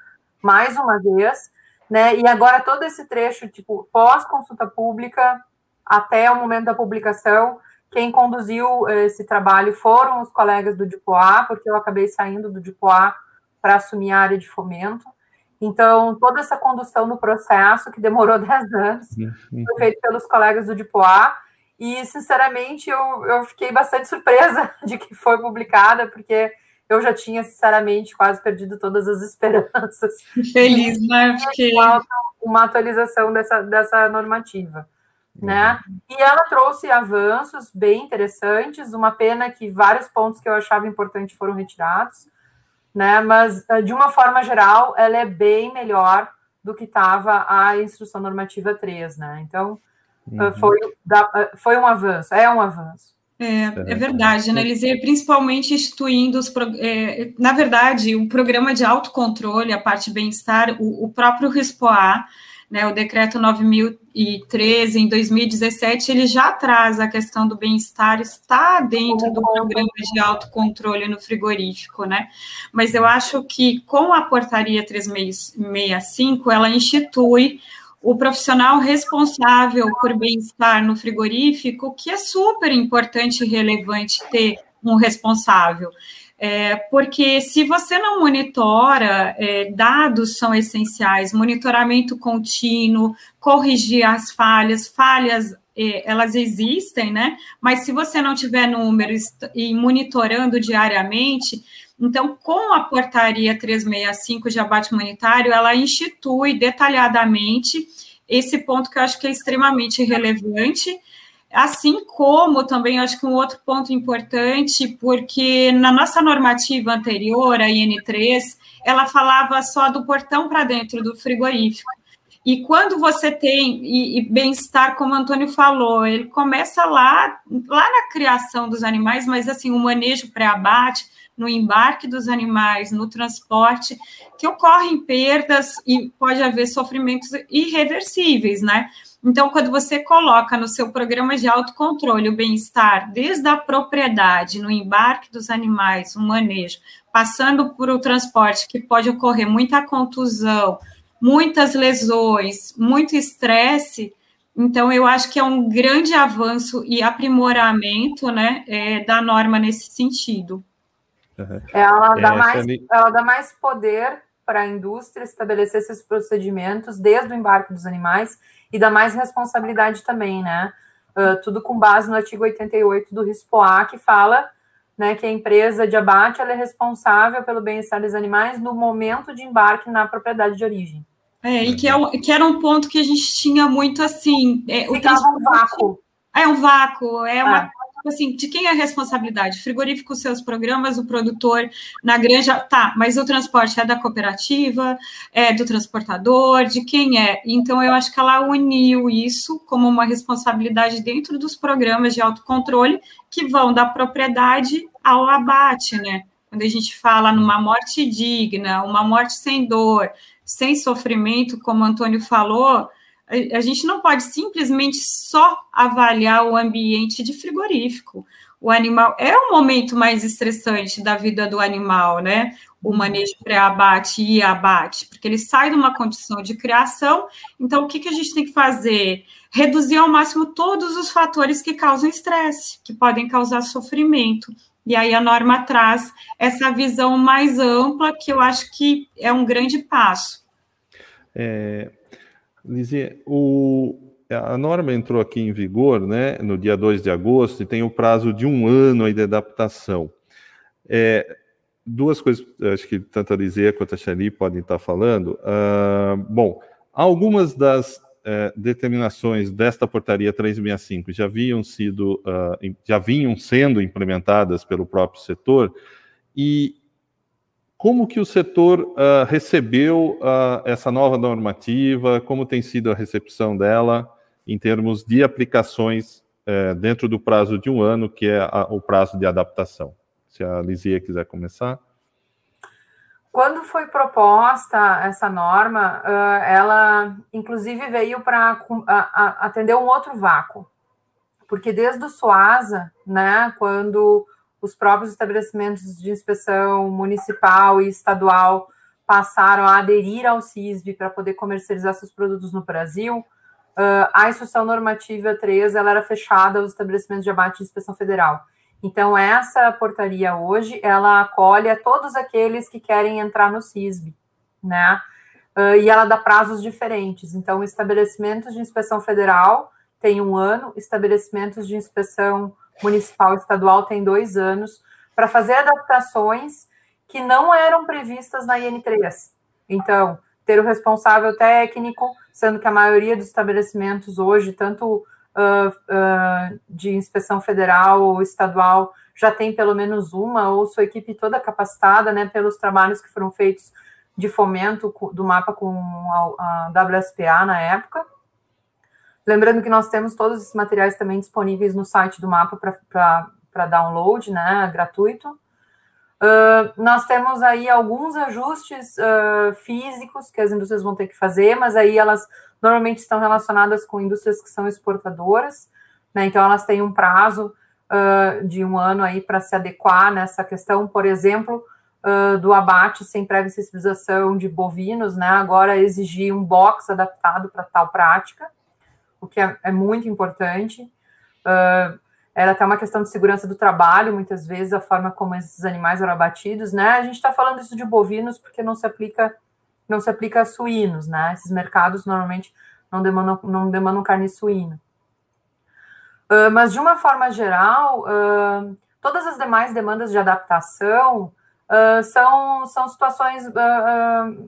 mais uma vez, né? E agora todo esse trecho, tipo, pós-consulta pública, até o momento da publicação, quem conduziu esse trabalho foram os colegas do Dipoá, porque eu acabei saindo do Dipoá para assumir a área de fomento. Então, toda essa condução do processo, que demorou 10 anos, uhum. foi feita pelos colegas do Dipoá, e, sinceramente, eu, eu fiquei bastante surpresa de que foi publicada, porque eu já tinha, sinceramente, quase perdido todas as esperanças. Feliz, né? Porque... Uma atualização dessa, dessa normativa. Né? E ela trouxe avanços bem interessantes, uma pena que vários pontos que eu achava importante foram retirados, né? Mas de uma forma geral, ela é bem melhor do que estava a instrução normativa 3, né? Então, Uhum. Foi, foi um avanço, é um avanço. É, é verdade, né, Eliseu? Principalmente instituindo os. É, na verdade, o programa de autocontrole, a parte bem-estar, o, o, próprio RESPOA, né, o decreto 9013 em 2017, ele já traz a questão do bem-estar, está dentro do programa de autocontrole no frigorífico, né? Mas eu acho que com a portaria 365, ela institui o profissional responsável por bem-estar no frigorífico, que é super importante e relevante ter um responsável. É, porque se você não monitora, é, dados são essenciais, monitoramento contínuo, corrigir as falhas, falhas é, elas existem, né? Mas se você não tiver números e monitorando diariamente, então, com a portaria 365 de abate humanitário, ela institui detalhadamente esse ponto que eu acho que é extremamente relevante. Assim como também acho que um outro ponto importante, porque na nossa normativa anterior, a IN3, ela falava só do portão para dentro do frigorífico. E quando você tem e, e bem-estar, como o Antônio falou, ele começa lá, lá na criação dos animais, mas assim, o manejo pré-abate, no embarque dos animais, no transporte, que ocorrem perdas e pode haver sofrimentos irreversíveis, né? Então, quando você coloca no seu programa de autocontrole o bem-estar, desde a propriedade, no embarque dos animais, o manejo, passando por o transporte, que pode ocorrer muita contusão, muitas lesões, muito estresse, então eu acho que é um grande avanço e aprimoramento né, é, da norma nesse sentido. Uhum. Ela, dá é, mais, ela dá mais poder para a indústria estabelecer esses procedimentos desde o embarque dos animais e dá mais responsabilidade também, né? Uh, tudo com base no artigo 88 do RISPOA, que fala né, que a empresa de abate é responsável pelo bem-estar dos animais no momento de embarque na propriedade de origem. É, e que, é, que era um ponto que a gente tinha muito assim. É, Ficava o um vácuo. É um vácuo, é uma é assim, de quem é a responsabilidade? Frigorífico, seus programas, o produtor na granja, tá, mas o transporte é da cooperativa, é do transportador, de quem é? Então, eu acho que ela uniu isso como uma responsabilidade dentro dos programas de autocontrole que vão da propriedade ao abate, né? Quando a gente fala numa morte digna, uma morte sem dor, sem sofrimento, como o Antônio falou, a gente não pode simplesmente só avaliar o ambiente de frigorífico. O animal é o momento mais estressante da vida do animal, né? O manejo pré-abate e abate, porque ele sai de uma condição de criação. Então, o que, que a gente tem que fazer? Reduzir ao máximo todos os fatores que causam estresse, que podem causar sofrimento. E aí a norma traz essa visão mais ampla, que eu acho que é um grande passo. É, Lizzie, o, a norma entrou aqui em vigor né, no dia 2 de agosto e tem o prazo de um ano aí de adaptação. É, duas coisas, acho que tanto a Lizzie quanto a Xali podem estar falando. Uh, bom, algumas das uh, determinações desta portaria 365 já haviam sido, uh, já vinham sendo implementadas pelo próprio setor e como que o setor uh, recebeu uh, essa nova normativa? Como tem sido a recepção dela em termos de aplicações uh, dentro do prazo de um ano, que é a, o prazo de adaptação? Se a Lizia quiser começar. Quando foi proposta essa norma, ela inclusive veio para atender um outro vácuo, porque desde o SUASA, né, quando os próprios estabelecimentos de inspeção municipal e estadual passaram a aderir ao CISB para poder comercializar seus produtos no Brasil, uh, a instrução normativa 3 ela era fechada aos estabelecimentos de abate de inspeção federal. Então, essa portaria hoje, ela acolhe a todos aqueles que querem entrar no CISB, né? Uh, e ela dá prazos diferentes. Então, estabelecimentos de inspeção federal tem um ano, estabelecimentos de inspeção municipal e estadual tem dois anos para fazer adaptações que não eram previstas na IN3. Então, ter o responsável técnico, sendo que a maioria dos estabelecimentos hoje, tanto uh, uh, de inspeção federal ou estadual, já tem pelo menos uma, ou sua equipe toda capacitada, né, pelos trabalhos que foram feitos de fomento do mapa com a, WSPA na época. Lembrando que nós temos todos esses materiais também disponíveis no site do mapa para download, né, gratuito. Uh, nós temos aí alguns ajustes uh, físicos que as indústrias vão ter que fazer, mas aí elas normalmente estão relacionadas com indústrias que são exportadoras, né, então elas têm um prazo uh, de um ano aí para se adequar nessa questão, por exemplo, do abate sem prévia sensibilização de bovinos, né, agora exigir um box adaptado para tal prática o que é, é muito importante. Uh, era até uma questão de segurança do trabalho, muitas vezes, a forma como esses animais eram abatidos, né? A gente está falando isso de bovinos porque não se aplica não se aplica a suínos, né? Esses mercados normalmente não demandam, não demandam carne suína. Uh, mas, de uma forma geral, uh, todas as demais demandas de adaptação uh, são, são situações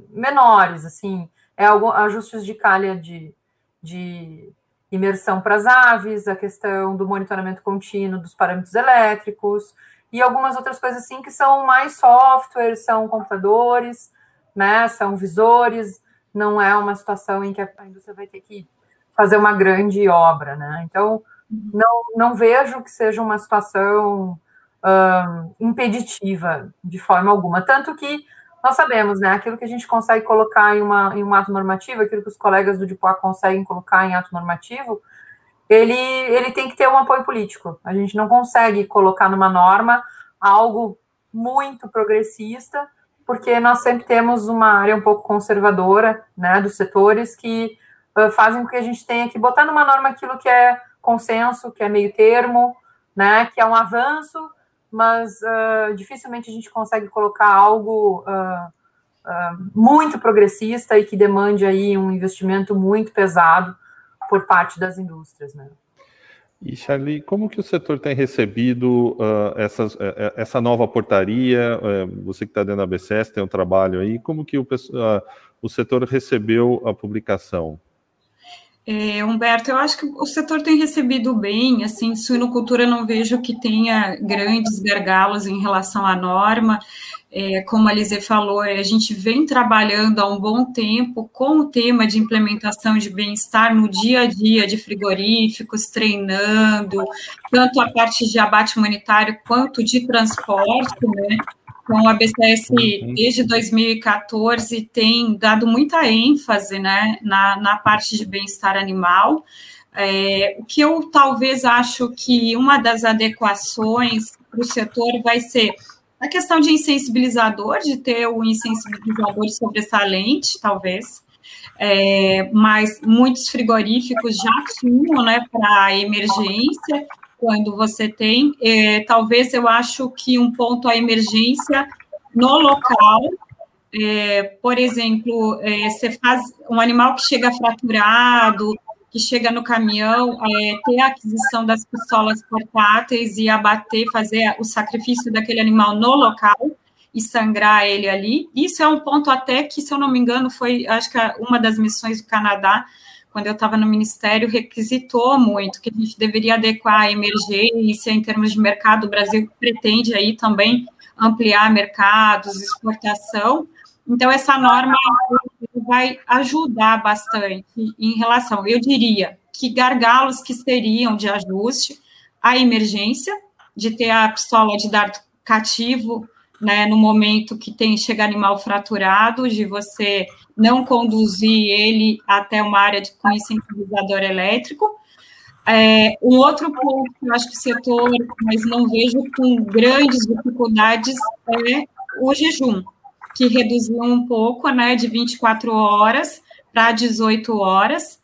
menores, assim, é algum, ajustes de calha de, de imersão para as aves, a questão do monitoramento contínuo dos parâmetros elétricos e algumas outras coisas assim que são mais software, são computadores, né, são visores, não é uma situação em que a indústria vai ter que fazer uma grande obra, né? Então, não, não vejo que seja uma situação um, impeditiva de forma alguma. Tanto que nós sabemos, né, aquilo que a gente consegue colocar em, uma, em um ato normativo, aquilo que os colegas do DIPOA conseguem colocar em ato normativo, ele, ele tem que ter um apoio político. A gente não consegue colocar numa norma algo muito progressista, porque nós sempre temos uma área um pouco conservadora, né, dos setores que uh, fazem com que a gente tenha que botar numa norma aquilo que é consenso, que é meio termo, né, que é um avanço, mas uh, dificilmente a gente consegue colocar algo uh, uh, muito progressista e que demande aí um investimento muito pesado por parte das indústrias, né? E Charlie, como que o setor tem recebido essas, eh, eh, essa nova portaria? Eh, você que está dentro da BCS tem um trabalho aí, como que o, o setor recebeu a publicação? É, Humberto, eu acho que o setor tem recebido bem, assim, suinocultura não vejo que tenha grandes gargalos em relação à norma, é, como a Lise falou, a gente vem trabalhando há um bom tempo com o tema de implementação de bem-estar no dia a dia de frigoríficos, treinando, tanto a parte de abate humanitário quanto de transporte, né, então, a BCS, uhum. desde 2014, tem dado muita ênfase né, na, na parte de bem-estar animal. É, o que eu talvez acho que uma das adequações para o setor vai ser a questão de insensibilizador, de ter o insensibilizador sobressalente, talvez. É, mas muitos frigoríficos já tinham né, para emergência, quando você tem. É, talvez eu acho que um ponto a emergência no local, é, por exemplo, é, você faz um animal que chega fraturado, que chega no caminhão, é, ter a aquisição das pistolas portáteis e abater, fazer o sacrifício daquele animal no local e sangrar ele ali. Isso é um ponto até que, se eu não me engano, foi, acho que uma das missões do Canadá quando eu estava no Ministério, requisitou muito que a gente deveria adequar a emergência em termos de mercado. O Brasil pretende aí também ampliar mercados, exportação. Então, essa norma vai ajudar bastante em relação, eu diria, que gargalos que seriam de ajuste à emergência, de ter a pistola de dardo cativo né, no momento que tem chega animal fraturado, de você não conduzir ele até uma área de, com incentivizador elétrico. É, um outro ponto que eu acho que o setor, mas não vejo com grandes dificuldades, é o jejum, que reduziu um pouco, né, de 24 horas para 18 horas.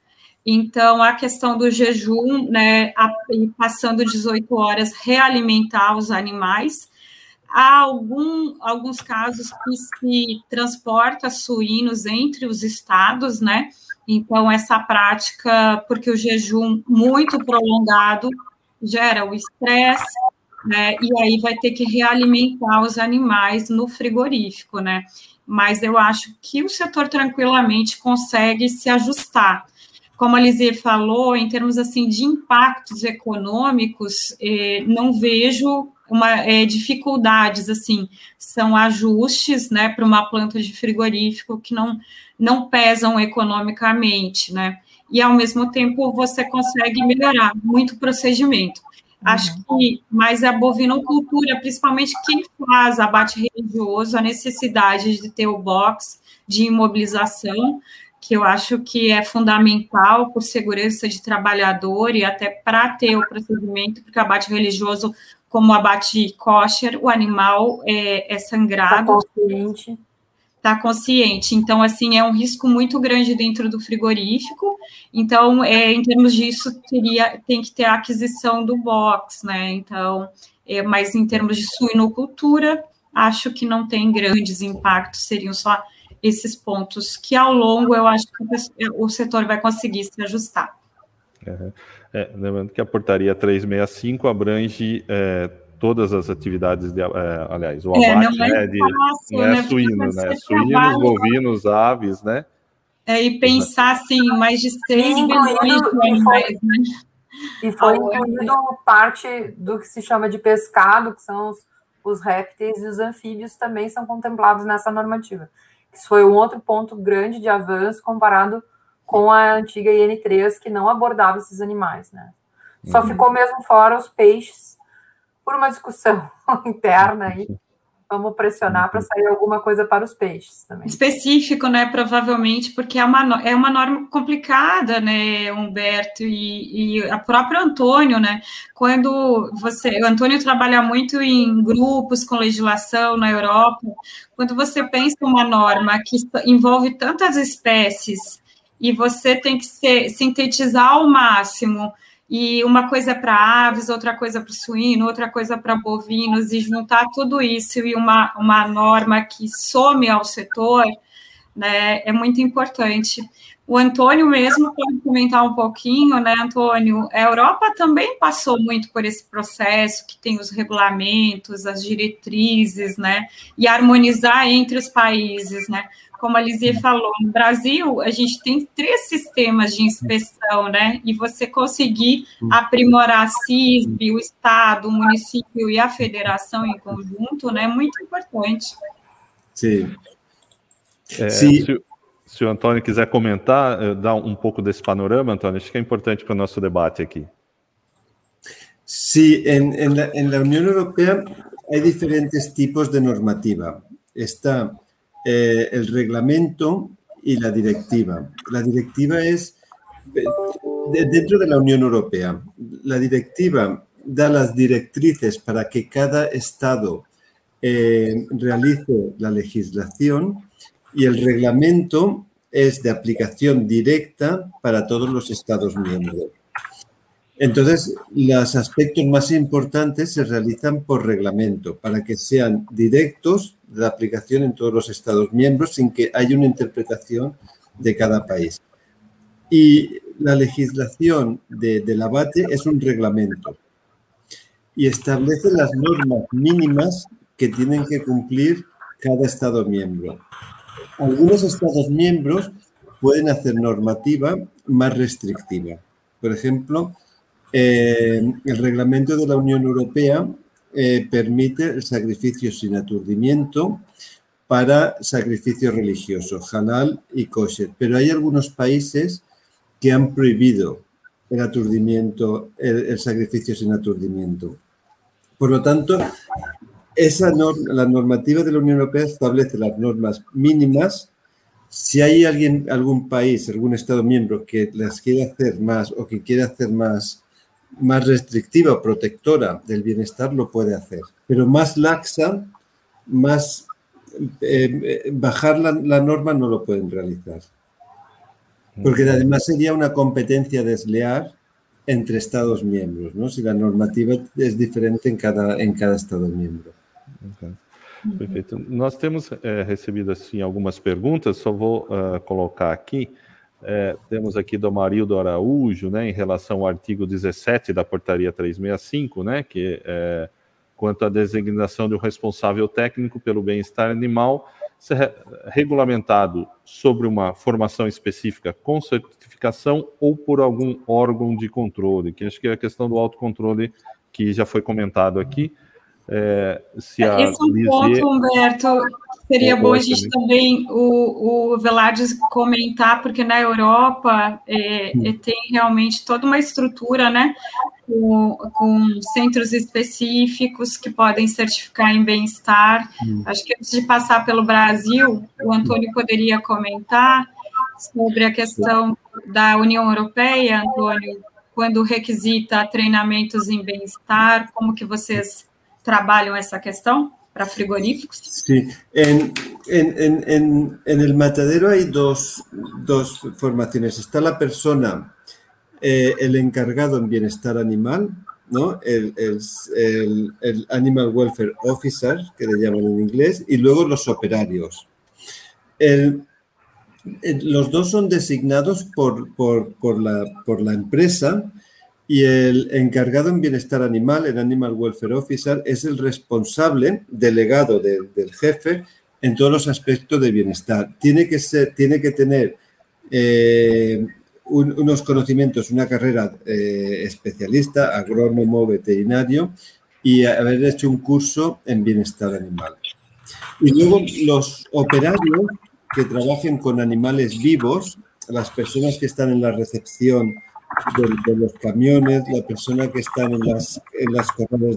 Então, a questão do jejum, né, a, passando 18 horas, realimentar os animais, Há algum, alguns casos que se transporta suínos entre os estados, né? Então, essa prática, porque o jejum muito prolongado gera o estresse, né? E aí vai ter que realimentar os animais no frigorífico, né? Mas eu acho que o setor tranquilamente consegue se ajustar. Como a Lizzie falou, em termos assim de impactos econômicos, eh, não vejo uma é, dificuldades assim, são ajustes, né, para uma planta de frigorífico que não não pesam economicamente, né? E ao mesmo tempo você consegue melhorar muito o procedimento. Uhum. Acho que mais a bovinocultura, principalmente quem faz abate religioso, a necessidade de ter o box de imobilização, que eu acho que é fundamental por segurança de trabalhador e até para ter o procedimento, porque o abate religioso como abate kosher, o animal é, é sangrado. Está consciente. Está consciente. Então, assim, é um risco muito grande dentro do frigorífico. Então, é, em termos disso, teria, tem que ter a aquisição do box, né? Então, é, mas em termos de suinocultura, acho que não tem grandes impactos, seriam só esses pontos que ao longo eu acho que o setor vai conseguir se ajustar. Uhum. É, lembrando que a portaria 365 abrange é, todas as atividades, de, é, aliás, o é, abate, é, né, de, fácil, não é né? suíno, né? Suínos, bovinos, aves, né? é, e pensar assim, mais de 6 bilhões de animais, né? E foi incluído parte do que se chama de pescado, que são os, os répteis e os anfíbios também são contemplados nessa normativa. Isso foi um outro ponto grande de avanço comparado com a antiga IN3, que não abordava esses animais, né? Só uhum. ficou mesmo fora os peixes, por uma discussão interna aí, vamos pressionar para sair alguma coisa para os peixes também. Específico, né? Provavelmente, porque é uma, é uma norma complicada, né, Humberto, e, e a própria Antônio, né? Quando você. O Antônio trabalha muito em grupos com legislação na Europa. Quando você pensa uma norma que envolve tantas espécies e você tem que ser, sintetizar ao máximo e uma coisa é para aves, outra coisa para suíno, outra coisa para bovinos, e juntar tudo isso e uma, uma norma que some ao setor, né, é muito importante. O Antônio mesmo pode comentar um pouquinho, né, Antônio? A Europa também passou muito por esse processo, que tem os regulamentos, as diretrizes, né, e harmonizar entre os países, né? Como a Lizzie falou, no Brasil a gente tem três sistemas de inspeção, né? E você conseguir aprimorar a CISB, o Estado, o município e a federação em conjunto, né? É muito importante. Sim. É, Sim. Se, se, o Antônio quiser comentar, eh, dar um pouco desse panorama, Antônio, acho que é importante para o nosso debate aqui. En, la, en la Unión Europea hay diferentes tipos de normativa. Está Eh, el reglamento y la directiva. La directiva es dentro de la Unión Europea. La directiva da las directrices para que cada Estado eh, realice la legislación y el reglamento es de aplicación directa para todos los Estados miembros. Entonces, los aspectos más importantes se realizan por reglamento para que sean directos de aplicación en todos los Estados miembros sin que haya una interpretación de cada país. Y la legislación de, del abate es un reglamento y establece las normas mínimas que tienen que cumplir cada Estado miembro. Algunos Estados miembros pueden hacer normativa más restrictiva. Por ejemplo, eh, el reglamento de la Unión Europea eh, permite el sacrificio sin aturdimiento para sacrificio religioso, halal y kosher. Pero hay algunos países que han prohibido el aturdimiento, el, sacrificio sin aturdimiento. Por lo tanto, esa la normativa de la Unión Europea establece las normas mínimas. Si hay alguien, algún país, algún Estado miembro que las quiere hacer más o que quiere hacer más más restrictiva o protectora del bienestar lo puede hacer, pero más laxa, más eh, bajar la, la, norma no lo pueden realizar. Porque además sería una competencia desleal entre Estados miembros, ¿no? Si la normativa es diferente en cada, en cada Estado miembro. Okay. Perfeito. Nós temos é, recebido assim algumas perguntas, só vou uh, colocar aqui. É, temos aqui do Amarildo Araújo, né, em relação ao artigo 17 da portaria 365, né, que é quanto à designação de um responsável técnico pelo bem-estar animal, ser regulamentado sobre uma formação específica com certificação ou por algum órgão de controle, que acho que é a questão do autocontrole que já foi comentado aqui. É, se a Esse é um ponto, Humberto, seria bom a gente também, o, o Velardes comentar, porque na Europa é, é, tem realmente toda uma estrutura, né, com, com, centros específicos que podem certificar em bem-estar. Hum. Acho que antes de passar pelo Brasil, o Antônio poderia comentar sobre a questão da União Europeia, Antônio, quando requisita treinamentos em bem-estar, como que vocês trabalham essa questão para frigoríficos? Sí, en, en, en, en, el matadero hay dos, dos formaciones. Está la persona, eh, el encargado en bienestar animal, ¿no? El, el, el, el, Animal Welfare Officer, que le llaman en inglés, y luego los operarios. los dos son designados por, por, por, la, por la empresa y el encargado en bienestar animal, el Animal Welfare Officer, es el responsable delegado del jefe en todos los aspectos de bienestar. Tiene que, ser, tiene que tener eh, unos conocimientos, una carrera eh, especialista, agrónomo, veterinario, y haber hecho un curso en bienestar animal. Y luego los operarios que trabajen con animales vivos, las personas que están en la recepción de, los camiones, la persona que están en las, en las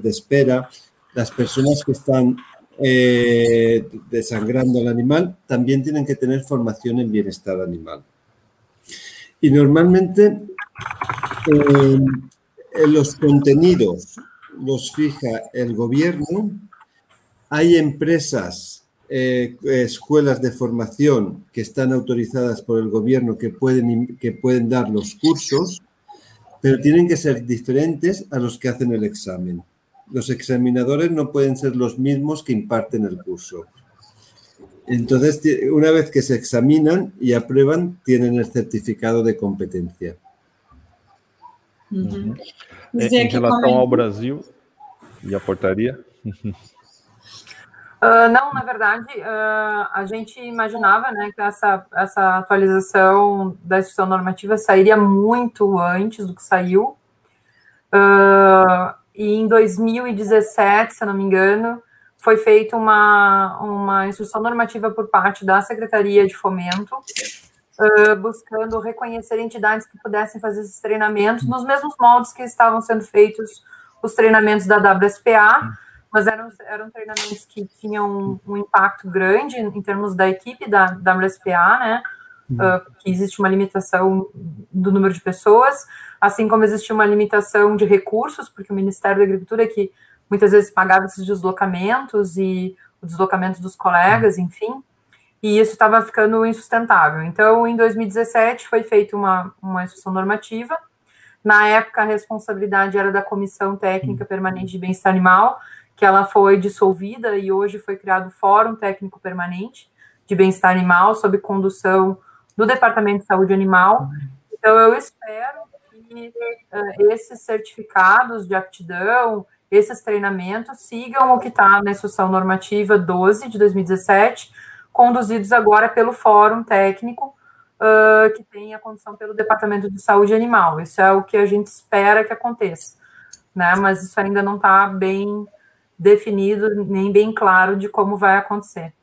de espera, las personas que están eh, desangrando al animal, también tienen que tener formación en bienestar animal. Y normalmente eh, los contenidos los fija el gobierno, hay empresas, eh, escuelas de formación que están autorizadas por el gobierno que pueden, que pueden dar los cursos, pero tienen que ser diferentes a los que hacen el examen. Los examinadores no pueden ser los mismos que imparten el curso. Entonces, una vez que se examinan y aprueban, tienen el certificado de competencia. Uhum. Em relação ao Brasil e a portaria? Uh, não, na verdade, uh, a gente imaginava né, que essa, essa atualização da instituição normativa sairia muito antes do que saiu. Uh, e em 2017, se não me engano, foi feita uma, uma instrução normativa por parte da Secretaria de Fomento, buscando reconhecer entidades que pudessem fazer esses treinamentos nos mesmos moldes que estavam sendo feitos os treinamentos da WSPA, mas eram, eram treinamentos que tinham um, um impacto grande em, termos da equipe da WSPA, né? Uh, que existe uma limitação do número de pessoas, assim como existe uma limitação de recursos, porque o Ministério da Agricultura é que muitas vezes pagava esses deslocamentos e o deslocamento dos colegas, enfim, e isso estava ficando insustentável. Então, em 2017, foi feita uma, uma instrução normativa. Na época, a responsabilidade era da Comissão Técnica Permanente de Bem-Estar Animal, que ela foi dissolvida e hoje foi criado o Fórum Técnico Permanente de Bem-Estar Animal, sob condução do Departamento de Saúde Animal. Então, eu espero que uh, esses certificados de aptidão, esses treinamentos sigam o que está na Instrução Normativa 12 de 2017, conduzidos agora pelo Fórum Técnico, uh, que tem a condução pelo Departamento de Saúde Animal. Isso é o que a gente espera que aconteça, né? Mas isso ainda não está bem definido, nem bem claro de como vai acontecer.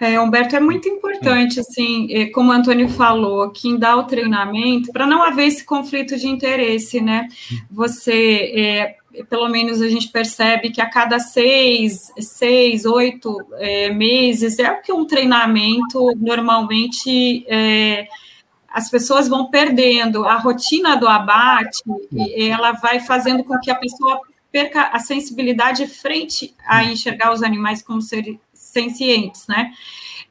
É, Humberto, é muito importante, assim, é, como o Antônio falou, quem dá o treinamento, para não haver esse conflito de interesse, né? Você é, pelo menos a gente percebe que a cada seis, seis, oito é, meses é o que um treinamento normalmente é, as pessoas vão perdendo a rotina do abate e ela vai fazendo com que a pessoa perca a sensibilidade frente a enxergar os animais como seres sencientes, né?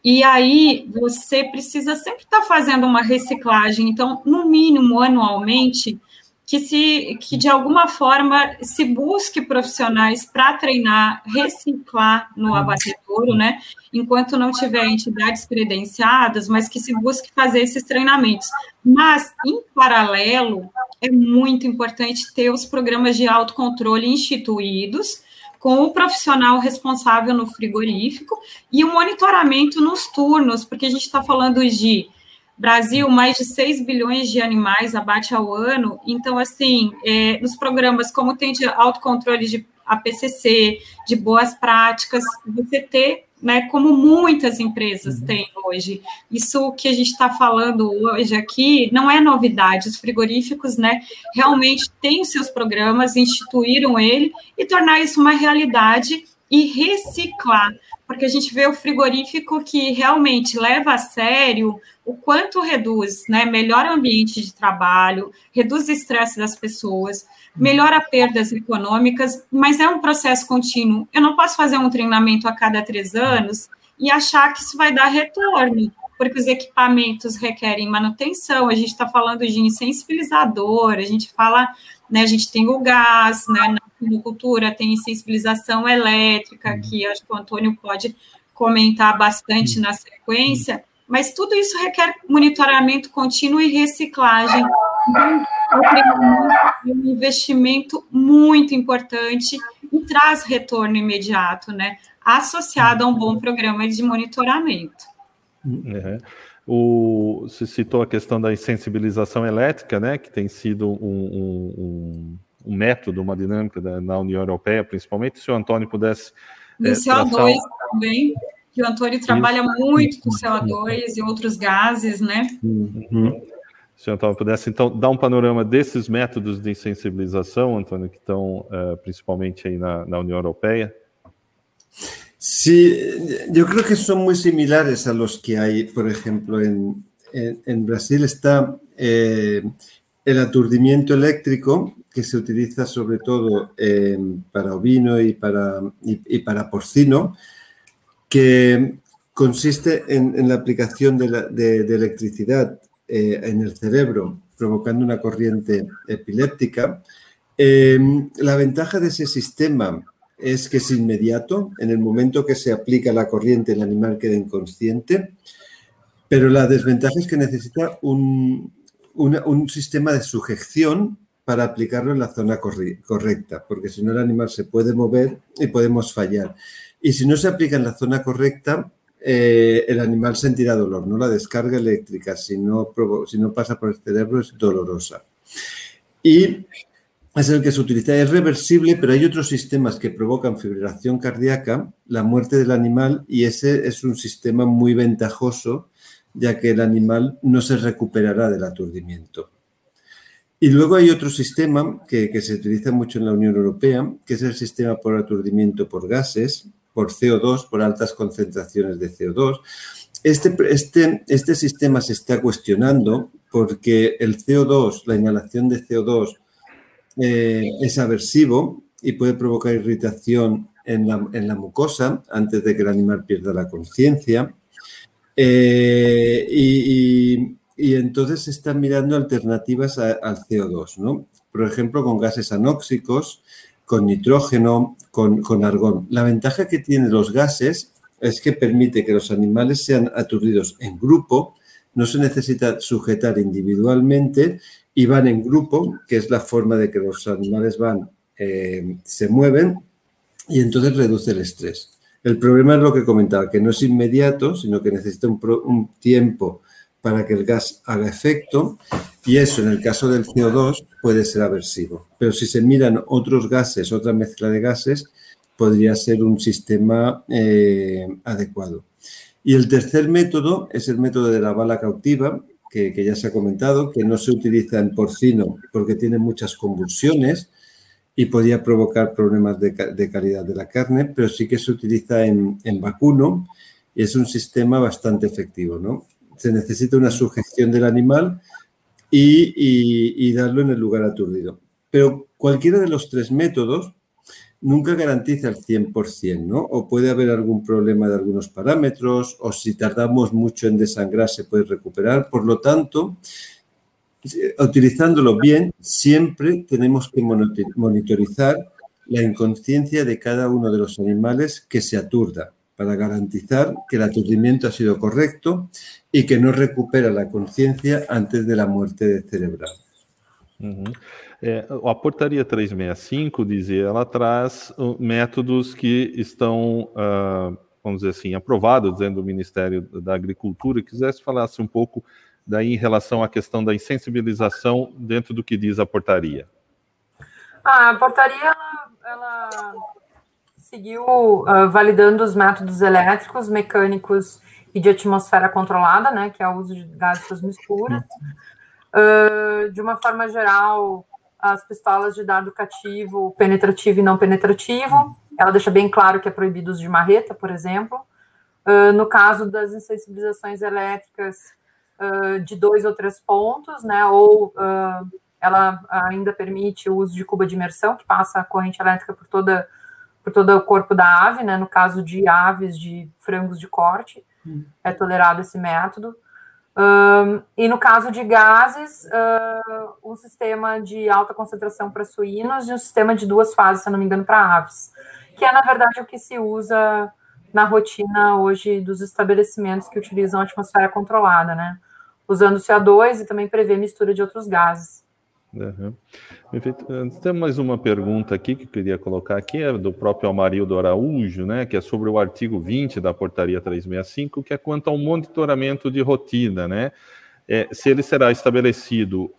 E aí você precisa sempre estar fazendo uma reciclagem, então, no mínimo anualmente, que se que de alguma forma se busque profissionais para treinar, reciclar no abatedouro, né? Enquanto não tiver entidades credenciadas, mas que se busque fazer esses treinamentos. Mas em paralelo, é muito importante ter os programas de autocontrole instituídos com o profissional responsável no frigorífico e o monitoramento nos turnos, porque a gente está falando de Brasil, mais de 6 bilhões de animais abate ao ano. Então, assim, é, nos programas como tem de autocontrole de APCC, de boas práticas, você ter, né, como muitas empresas uhum. têm hoje. Isso que a gente está falando hoje aqui não é novidade. Os frigoríficos, né, realmente têm os seus programas, instituíram ele e tornar isso uma realidade e reciclar, porque a gente vê o frigorífico que realmente leva a sério o quanto reduz, né, melhora o ambiente de trabalho, reduz o estresse das pessoas, melhora perdas econômicas, mas é um processo contínuo. Eu não posso fazer um treinamento a cada três anos e achar que isso vai dar retorno, porque os equipamentos requerem manutenção, a gente está falando de insensibilizador, a gente fala, né, a gente tem o gás, né, na cultura tem sensibilização elétrica, que acho que o Antônio pode comentar bastante na sequência, mas tudo isso requer monitoramento contínuo e reciclagem. Então, é um investimento muito importante e traz retorno imediato, né? Associado a um bom programa de monitoramento. Uhum. O, se citou a questão da insensibilização elétrica, né, que tem sido um, um, um método, uma dinâmica da, na União Europeia, principalmente. Se o Antônio pudesse. Do é, CO2 traçar... também, que o Antônio trabalha Isso. muito com CO2 e outros gases, né? Uhum. Se o Antônio pudesse, então, dar um panorama desses métodos de insensibilização, Antônio, que estão uh, principalmente aí na, na União Europeia. Sí, yo creo que son muy similares a los que hay, por ejemplo, en, en, Brasil está eh, el aturdimiento eléctrico, que se utiliza sobre todo eh, para ovino y para, y, para porcino, que consiste en, la aplicación de, electricidad eh, en el cerebro, provocando una corriente epiléptica. la ventaja de ese sistema es que es inmediato. En el momento que se aplica la corriente, el animal queda inconsciente. Pero la desventaja es que necesita un, sistema de sujeción para aplicarlo en la zona correcta, porque si no el animal se puede mover y podemos fallar. Y si no se aplica en la zona correcta, eh, el animal sentirá dolor, ¿no? La descarga eléctrica, si no, si no pasa por el cerebro, es dolorosa. Y es el que se utiliza. Es reversible, pero hay otros sistemas que provocan fibrilación cardíaca, la muerte del animal, y ese es un sistema muy ventajoso, ya que el animal no se recuperará del aturdimiento. Y luego hay otro sistema que, que se utiliza mucho en la Unión Europea, que es el sistema por aturdimiento por gases, por CO2, por altas concentraciones de CO2. Este, este, este sistema se está cuestionando porque el CO2, la inhalación de CO2, eh, es aversivo y puede provocar irritación en la, mucosa antes de que el animal pierda la conciencia. Eh, y, entonces se están mirando alternativas al CO2, ¿no? Por ejemplo, con gases anóxicos, con nitrógeno, con, con, argón. La ventaja que tienen los gases es que permite que los animales sean aturdidos en grupo, no se necesita sujetar individualmente y van en grupo, que es la forma de que los animales van, eh, se mueven y entonces reduce el estrés. El problema es lo que comentaba, que no es inmediato, sino que necesita un, tiempo para que el gas haga efecto y eso en el caso del CO2 puede ser aversivo. Pero si se miran otros gases, otra mezcla de gases, podría ser un sistema eh, adecuado. Y el tercer método es el método de la bala cautiva, que, ya se ha comentado, que no se utiliza en porcino porque tiene muchas convulsiones y podría provocar problemas de, calidad de la carne, pero sí que se utiliza en, vacuno y es un sistema bastante efectivo. ¿no? Se necesita una sujeción del animal y darlo en el lugar aturdido. Pero cualquiera de los tres métodos nunca garantiza el 100%, ¿no? O puede haber algún problema de algunos parámetros, o si tardamos mucho en desangrar se puede recuperar. Por lo tanto, utilizándolo bien, siempre tenemos que monitorizar la inconsciencia de cada uno de los animales que se aturda para garantizar que el aturdimiento ha sido correcto y que no recupera la conciencia antes de la muerte cerebral. É, a portaria 365, dizia, ela traz uh, métodos que estão, uh, vamos dizer assim, aprovados dentro do Ministério da Agricultura. Quisesse falasse um pouco daí em relação à questão da insensibilização dentro do que diz a portaria. Ah, a portaria, ela, seguiu uh, validando os métodos elétricos, mecânicos e de atmosfera controlada, né, que é o uso de gases misturas. Uh, de uma forma geral, as pistolas de dardo cativo, penetrativo e não penetrativo. Ela deixa bem claro que é proibido uso de marreta, por exemplo. Uh, no caso das insensibilizações elétricas uh, de dois ou três pontos, né? Ou uh, ela ainda permite o uso de cuba de imersão, que passa a corrente elétrica por toda por todo o corpo da ave, né? No caso de aves de frangos de corte, hum. é tolerado esse método. Um, e no caso de gases, um sistema de alta concentração para suínos e um sistema de duas fases, se não me engano, para aves, que é, na verdade, o que se usa na rotina hoje dos estabelecimentos que utilizam a atmosfera controlada, né? Usando CO2 e também prevê mistura de outros gases. Uhum. Tem mais uma pergunta aqui que eu queria colocar aqui, é do próprio Amarildo Araújo, né, que é sobre o artigo 20 da portaria 365, que é quanto ao monitoramento de rotina, né? É, se ele será estabelecido,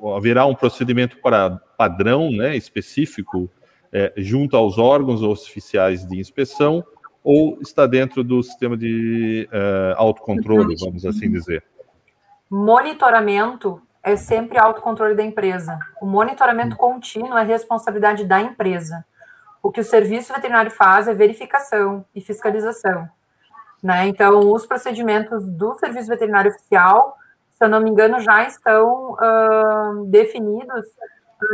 uh, haverá um procedimento para padrão, né, específico, é, junto aos órgãos oficiais de inspeção, ou está dentro do sistema de uh, autocontrole, vamos assim dizer? Monitoramento é sempre autocontrole da empresa. O monitoramento contínuo é responsabilidade da empresa. O que o serviço veterinário faz é verificação e fiscalização. Né? Então, os procedimentos do serviço veterinário oficial, se eu não me engano, já estão uh, definidos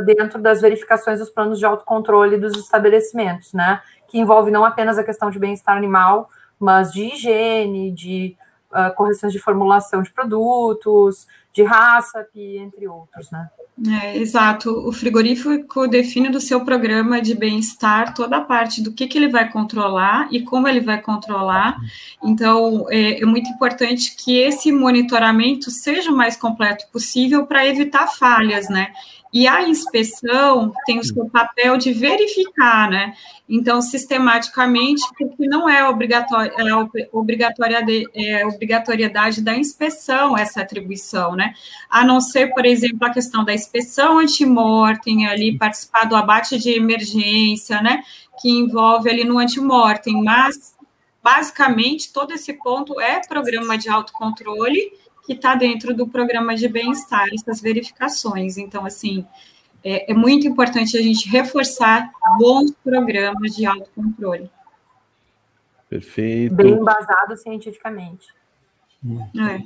dentro das verificações dos planos de autocontrole dos estabelecimentos, né? Que envolve não apenas a questão de bem-estar animal, mas de higiene, de uh, correções de formulação de produtos, de raça, entre outros, né? É, exato. O frigorífico define do seu programa de bem-estar toda a parte do que, que ele vai controlar e como ele vai controlar. Então, é, é muito importante que esse monitoramento seja o mais completo possível para evitar falhas, né? E a inspeção tem o seu papel de verificar, né? Então, sistematicamente, porque não é é obrigatória é obrigatoriedade da inspeção essa atribuição, né? A não ser, por exemplo, a questão da inspeção antemortem, ali participar do abate de emergência, né? Que envolve ali no antemortem, mas basicamente todo esse ponto é programa de autocontrole que está dentro do programa de bem-estar, essas verificações. Então, assim, é, é, muito importante a gente reforçar bons programas de autocontrole. Perfeito. Bem embasado cientificamente. É.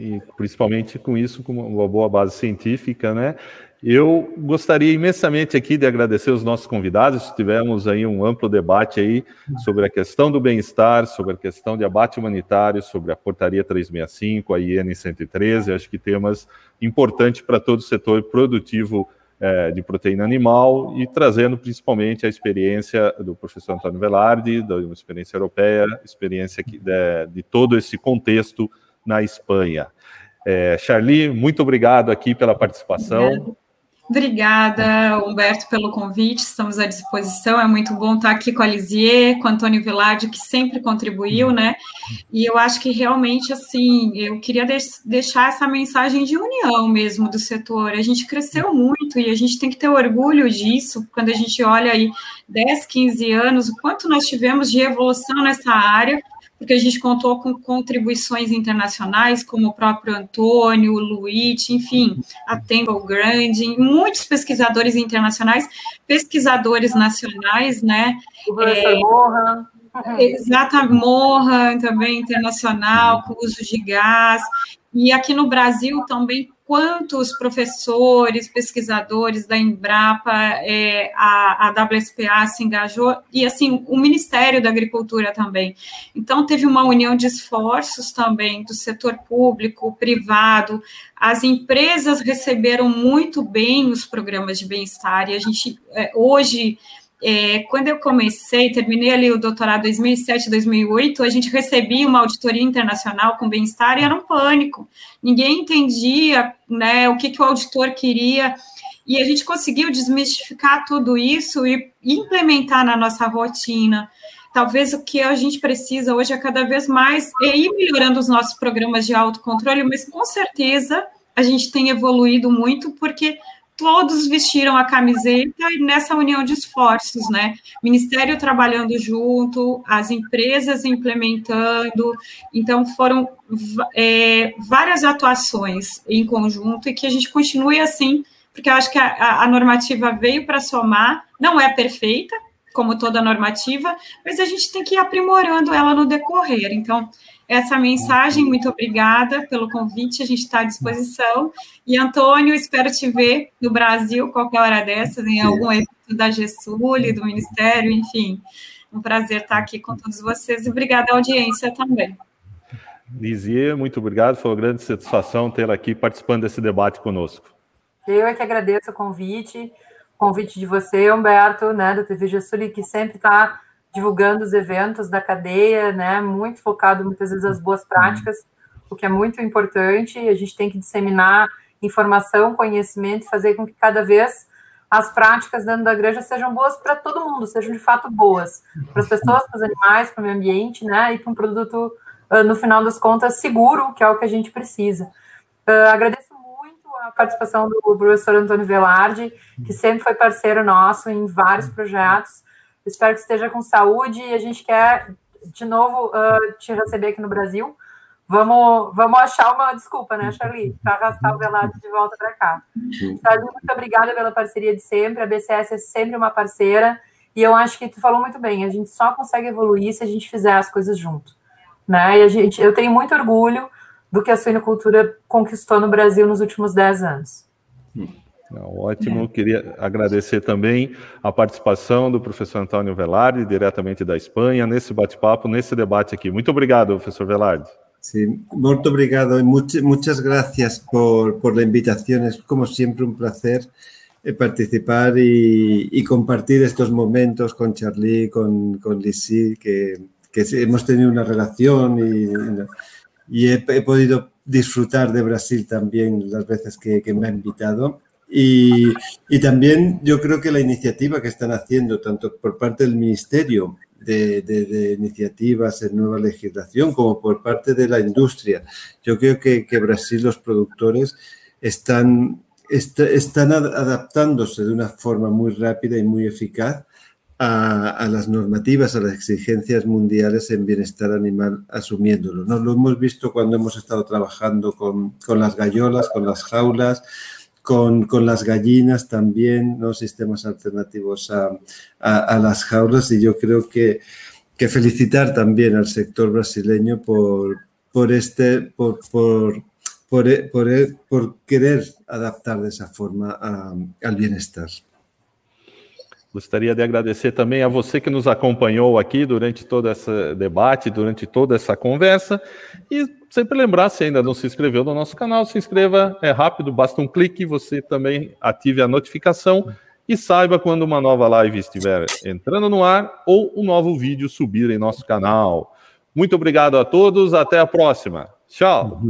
E principalmente com isso, com uma boa base científica, né? Eu gostaria imensamente aqui de agradecer os nossos convidados. Tivemos aí um amplo debate aí sobre a questão do bem-estar, sobre a questão de abate humanitário, sobre a portaria 365, a IN 113. Acho que temas importantes para todo o setor produtivo é, de proteína animal e trazendo principalmente a experiência do professor Antônio Velarde, da experiência europeia, experiência de, de todo esse contexto na Espanha. É, Charlie, muito obrigado aqui pela participação. Obrigado. Obrigada, Humberto, pelo convite. Estamos à disposição. É muito bom estar aqui com a Lisier, com o Antônio Velarde, que sempre contribuiu, né? E eu acho que realmente, assim, eu queria deixar essa mensagem de união mesmo do setor. A gente cresceu muito e a gente tem que ter orgulho disso quando a gente olha aí 10, 15 anos, o quanto nós tivemos de evolução nessa área porque a gente contou com contribuições internacionais, como o próprio Antônio, o Luiz, enfim, a Temple Grande, muitos pesquisadores internacionais, pesquisadores nacionais, né? O professor é, Mohan. Exatamente, Mohan também internacional, com uso de gás. E aqui no Brasil também quantos professores, pesquisadores da Embrapa, é, a, a WSPA se engajou, e assim, o Ministério da Agricultura também. Então, teve uma união de esforços também do setor público, privado, as empresas receberam muito bem os programas de bem-estar, e a gente, é, hoje, é, quando eu comecei, terminei ali o doutorado 2007, 2008, a gente recebia uma auditoria internacional com bem-estar e era um pânico. Ninguém entendia né, o que, que o auditor queria. E a gente conseguiu desmistificar tudo isso e implementar na nossa rotina. Talvez o que a gente precisa hoje é cada vez mais é ir melhorando os nossos programas de autocontrole, mas com certeza a gente tem evoluído muito, porque todos vestiram a camiseta nessa união de esforços, né? Ministério trabalhando junto, as empresas implementando, então foram é, várias atuações em conjunto e que a gente continue assim, porque eu acho que a, a normativa veio para somar, não é perfeita, como toda normativa, mas a gente tem que ir aprimorando ela no decorrer. Então, essa mensagem. Muito obrigada pelo convite, a gente está à disposição. E, Antônio, espero te ver no Brasil qualquer hora dessas, em algum evento da GESUL, do Ministério, enfim. Um prazer estar aqui com todos vocês e obrigada à audiência também. Lisier, muito obrigado, foi uma grande satisfação tê-la aqui participando desse debate conosco. Eu é que agradeço o convite, o convite de você, Humberto, né, do TV GESUL, que sempre está divulgando os eventos da cadeia, né? Muito focado muitas vezes as boas práticas, o que é muito importante. A gente tem que disseminar informação, conhecimento, fazer com que cada vez as práticas dentro da granja sejam boas para todo mundo, sejam de fato boas, para as pessoas, para os animais, para o meio ambiente, né? E para um produto, uh, no final das contas, seguro, que é o que a gente precisa. Uh, agradeço muito a participação do professor Antônio Velarde, que sempre foi parceiro nosso em vários projetos. Espero que esteja com saúde e a gente quer, de novo, uh, te receber aqui no Brasil. Vamos, vamos achar uma desculpa, né, Charlie, para arrastar o Velarde de volta para cá. Charlie, muito obrigada pela parceria de sempre. A BCS é sempre uma parceira. E eu acho que tu falou muito bem, a gente só consegue evoluir se a gente fizer as coisas junto. Né? E a gente, eu tenho muito orgulho do que a suinocultura conquistou no Brasil nos últimos 10 anos. Ótimo, queria agradecer também a participação do professor Antônio Velarde, diretamente da Espanha, nesse bate-papo, nesse debate aqui. Muito obrigado, professor Velarde. Sí, muy obrigado y muchas gracias por, por, la invitación. Es como siempre un placer eh, participar y, y, compartir estos momentos con Charlie, con, con Lizzie, que, que hemos tenido una relación y, y he, he, podido disfrutar de Brasil también las veces que, que me ha invitado. Y, y, también yo creo que la iniciativa que están haciendo, tanto por parte del Ministerio de, de, de, iniciativas en nueva legislación como por parte de la industria. Yo creo que, que Brasil, los productores, están, est están adaptándose de una forma muy rápida y muy eficaz a, a, las normativas, a las exigencias mundiales en bienestar animal, asumiéndolo. ¿no? Lo hemos visto cuando hemos estado trabajando con, con las gallolas, con las jaulas, con, con, las gallinas también, ¿no? sistemas alternativos a, a, a, las jaulas y yo creo que, que, felicitar también al sector brasileño por, por, este, por, por, por, por, querer adaptar de esa forma a, al bienestar. Gostaria de agradecer também a você que nos acompanhou aqui durante todo esse debate, durante toda essa conversa. E sempre lembrar, se ainda não se inscreveu no nosso canal, se inscreva, é rápido, basta um clique, você também ative a notificação e saiba quando uma nova live estiver entrando no ar ou um novo vídeo subir em nosso canal. Muito obrigado a todos, até a próxima. Tchau.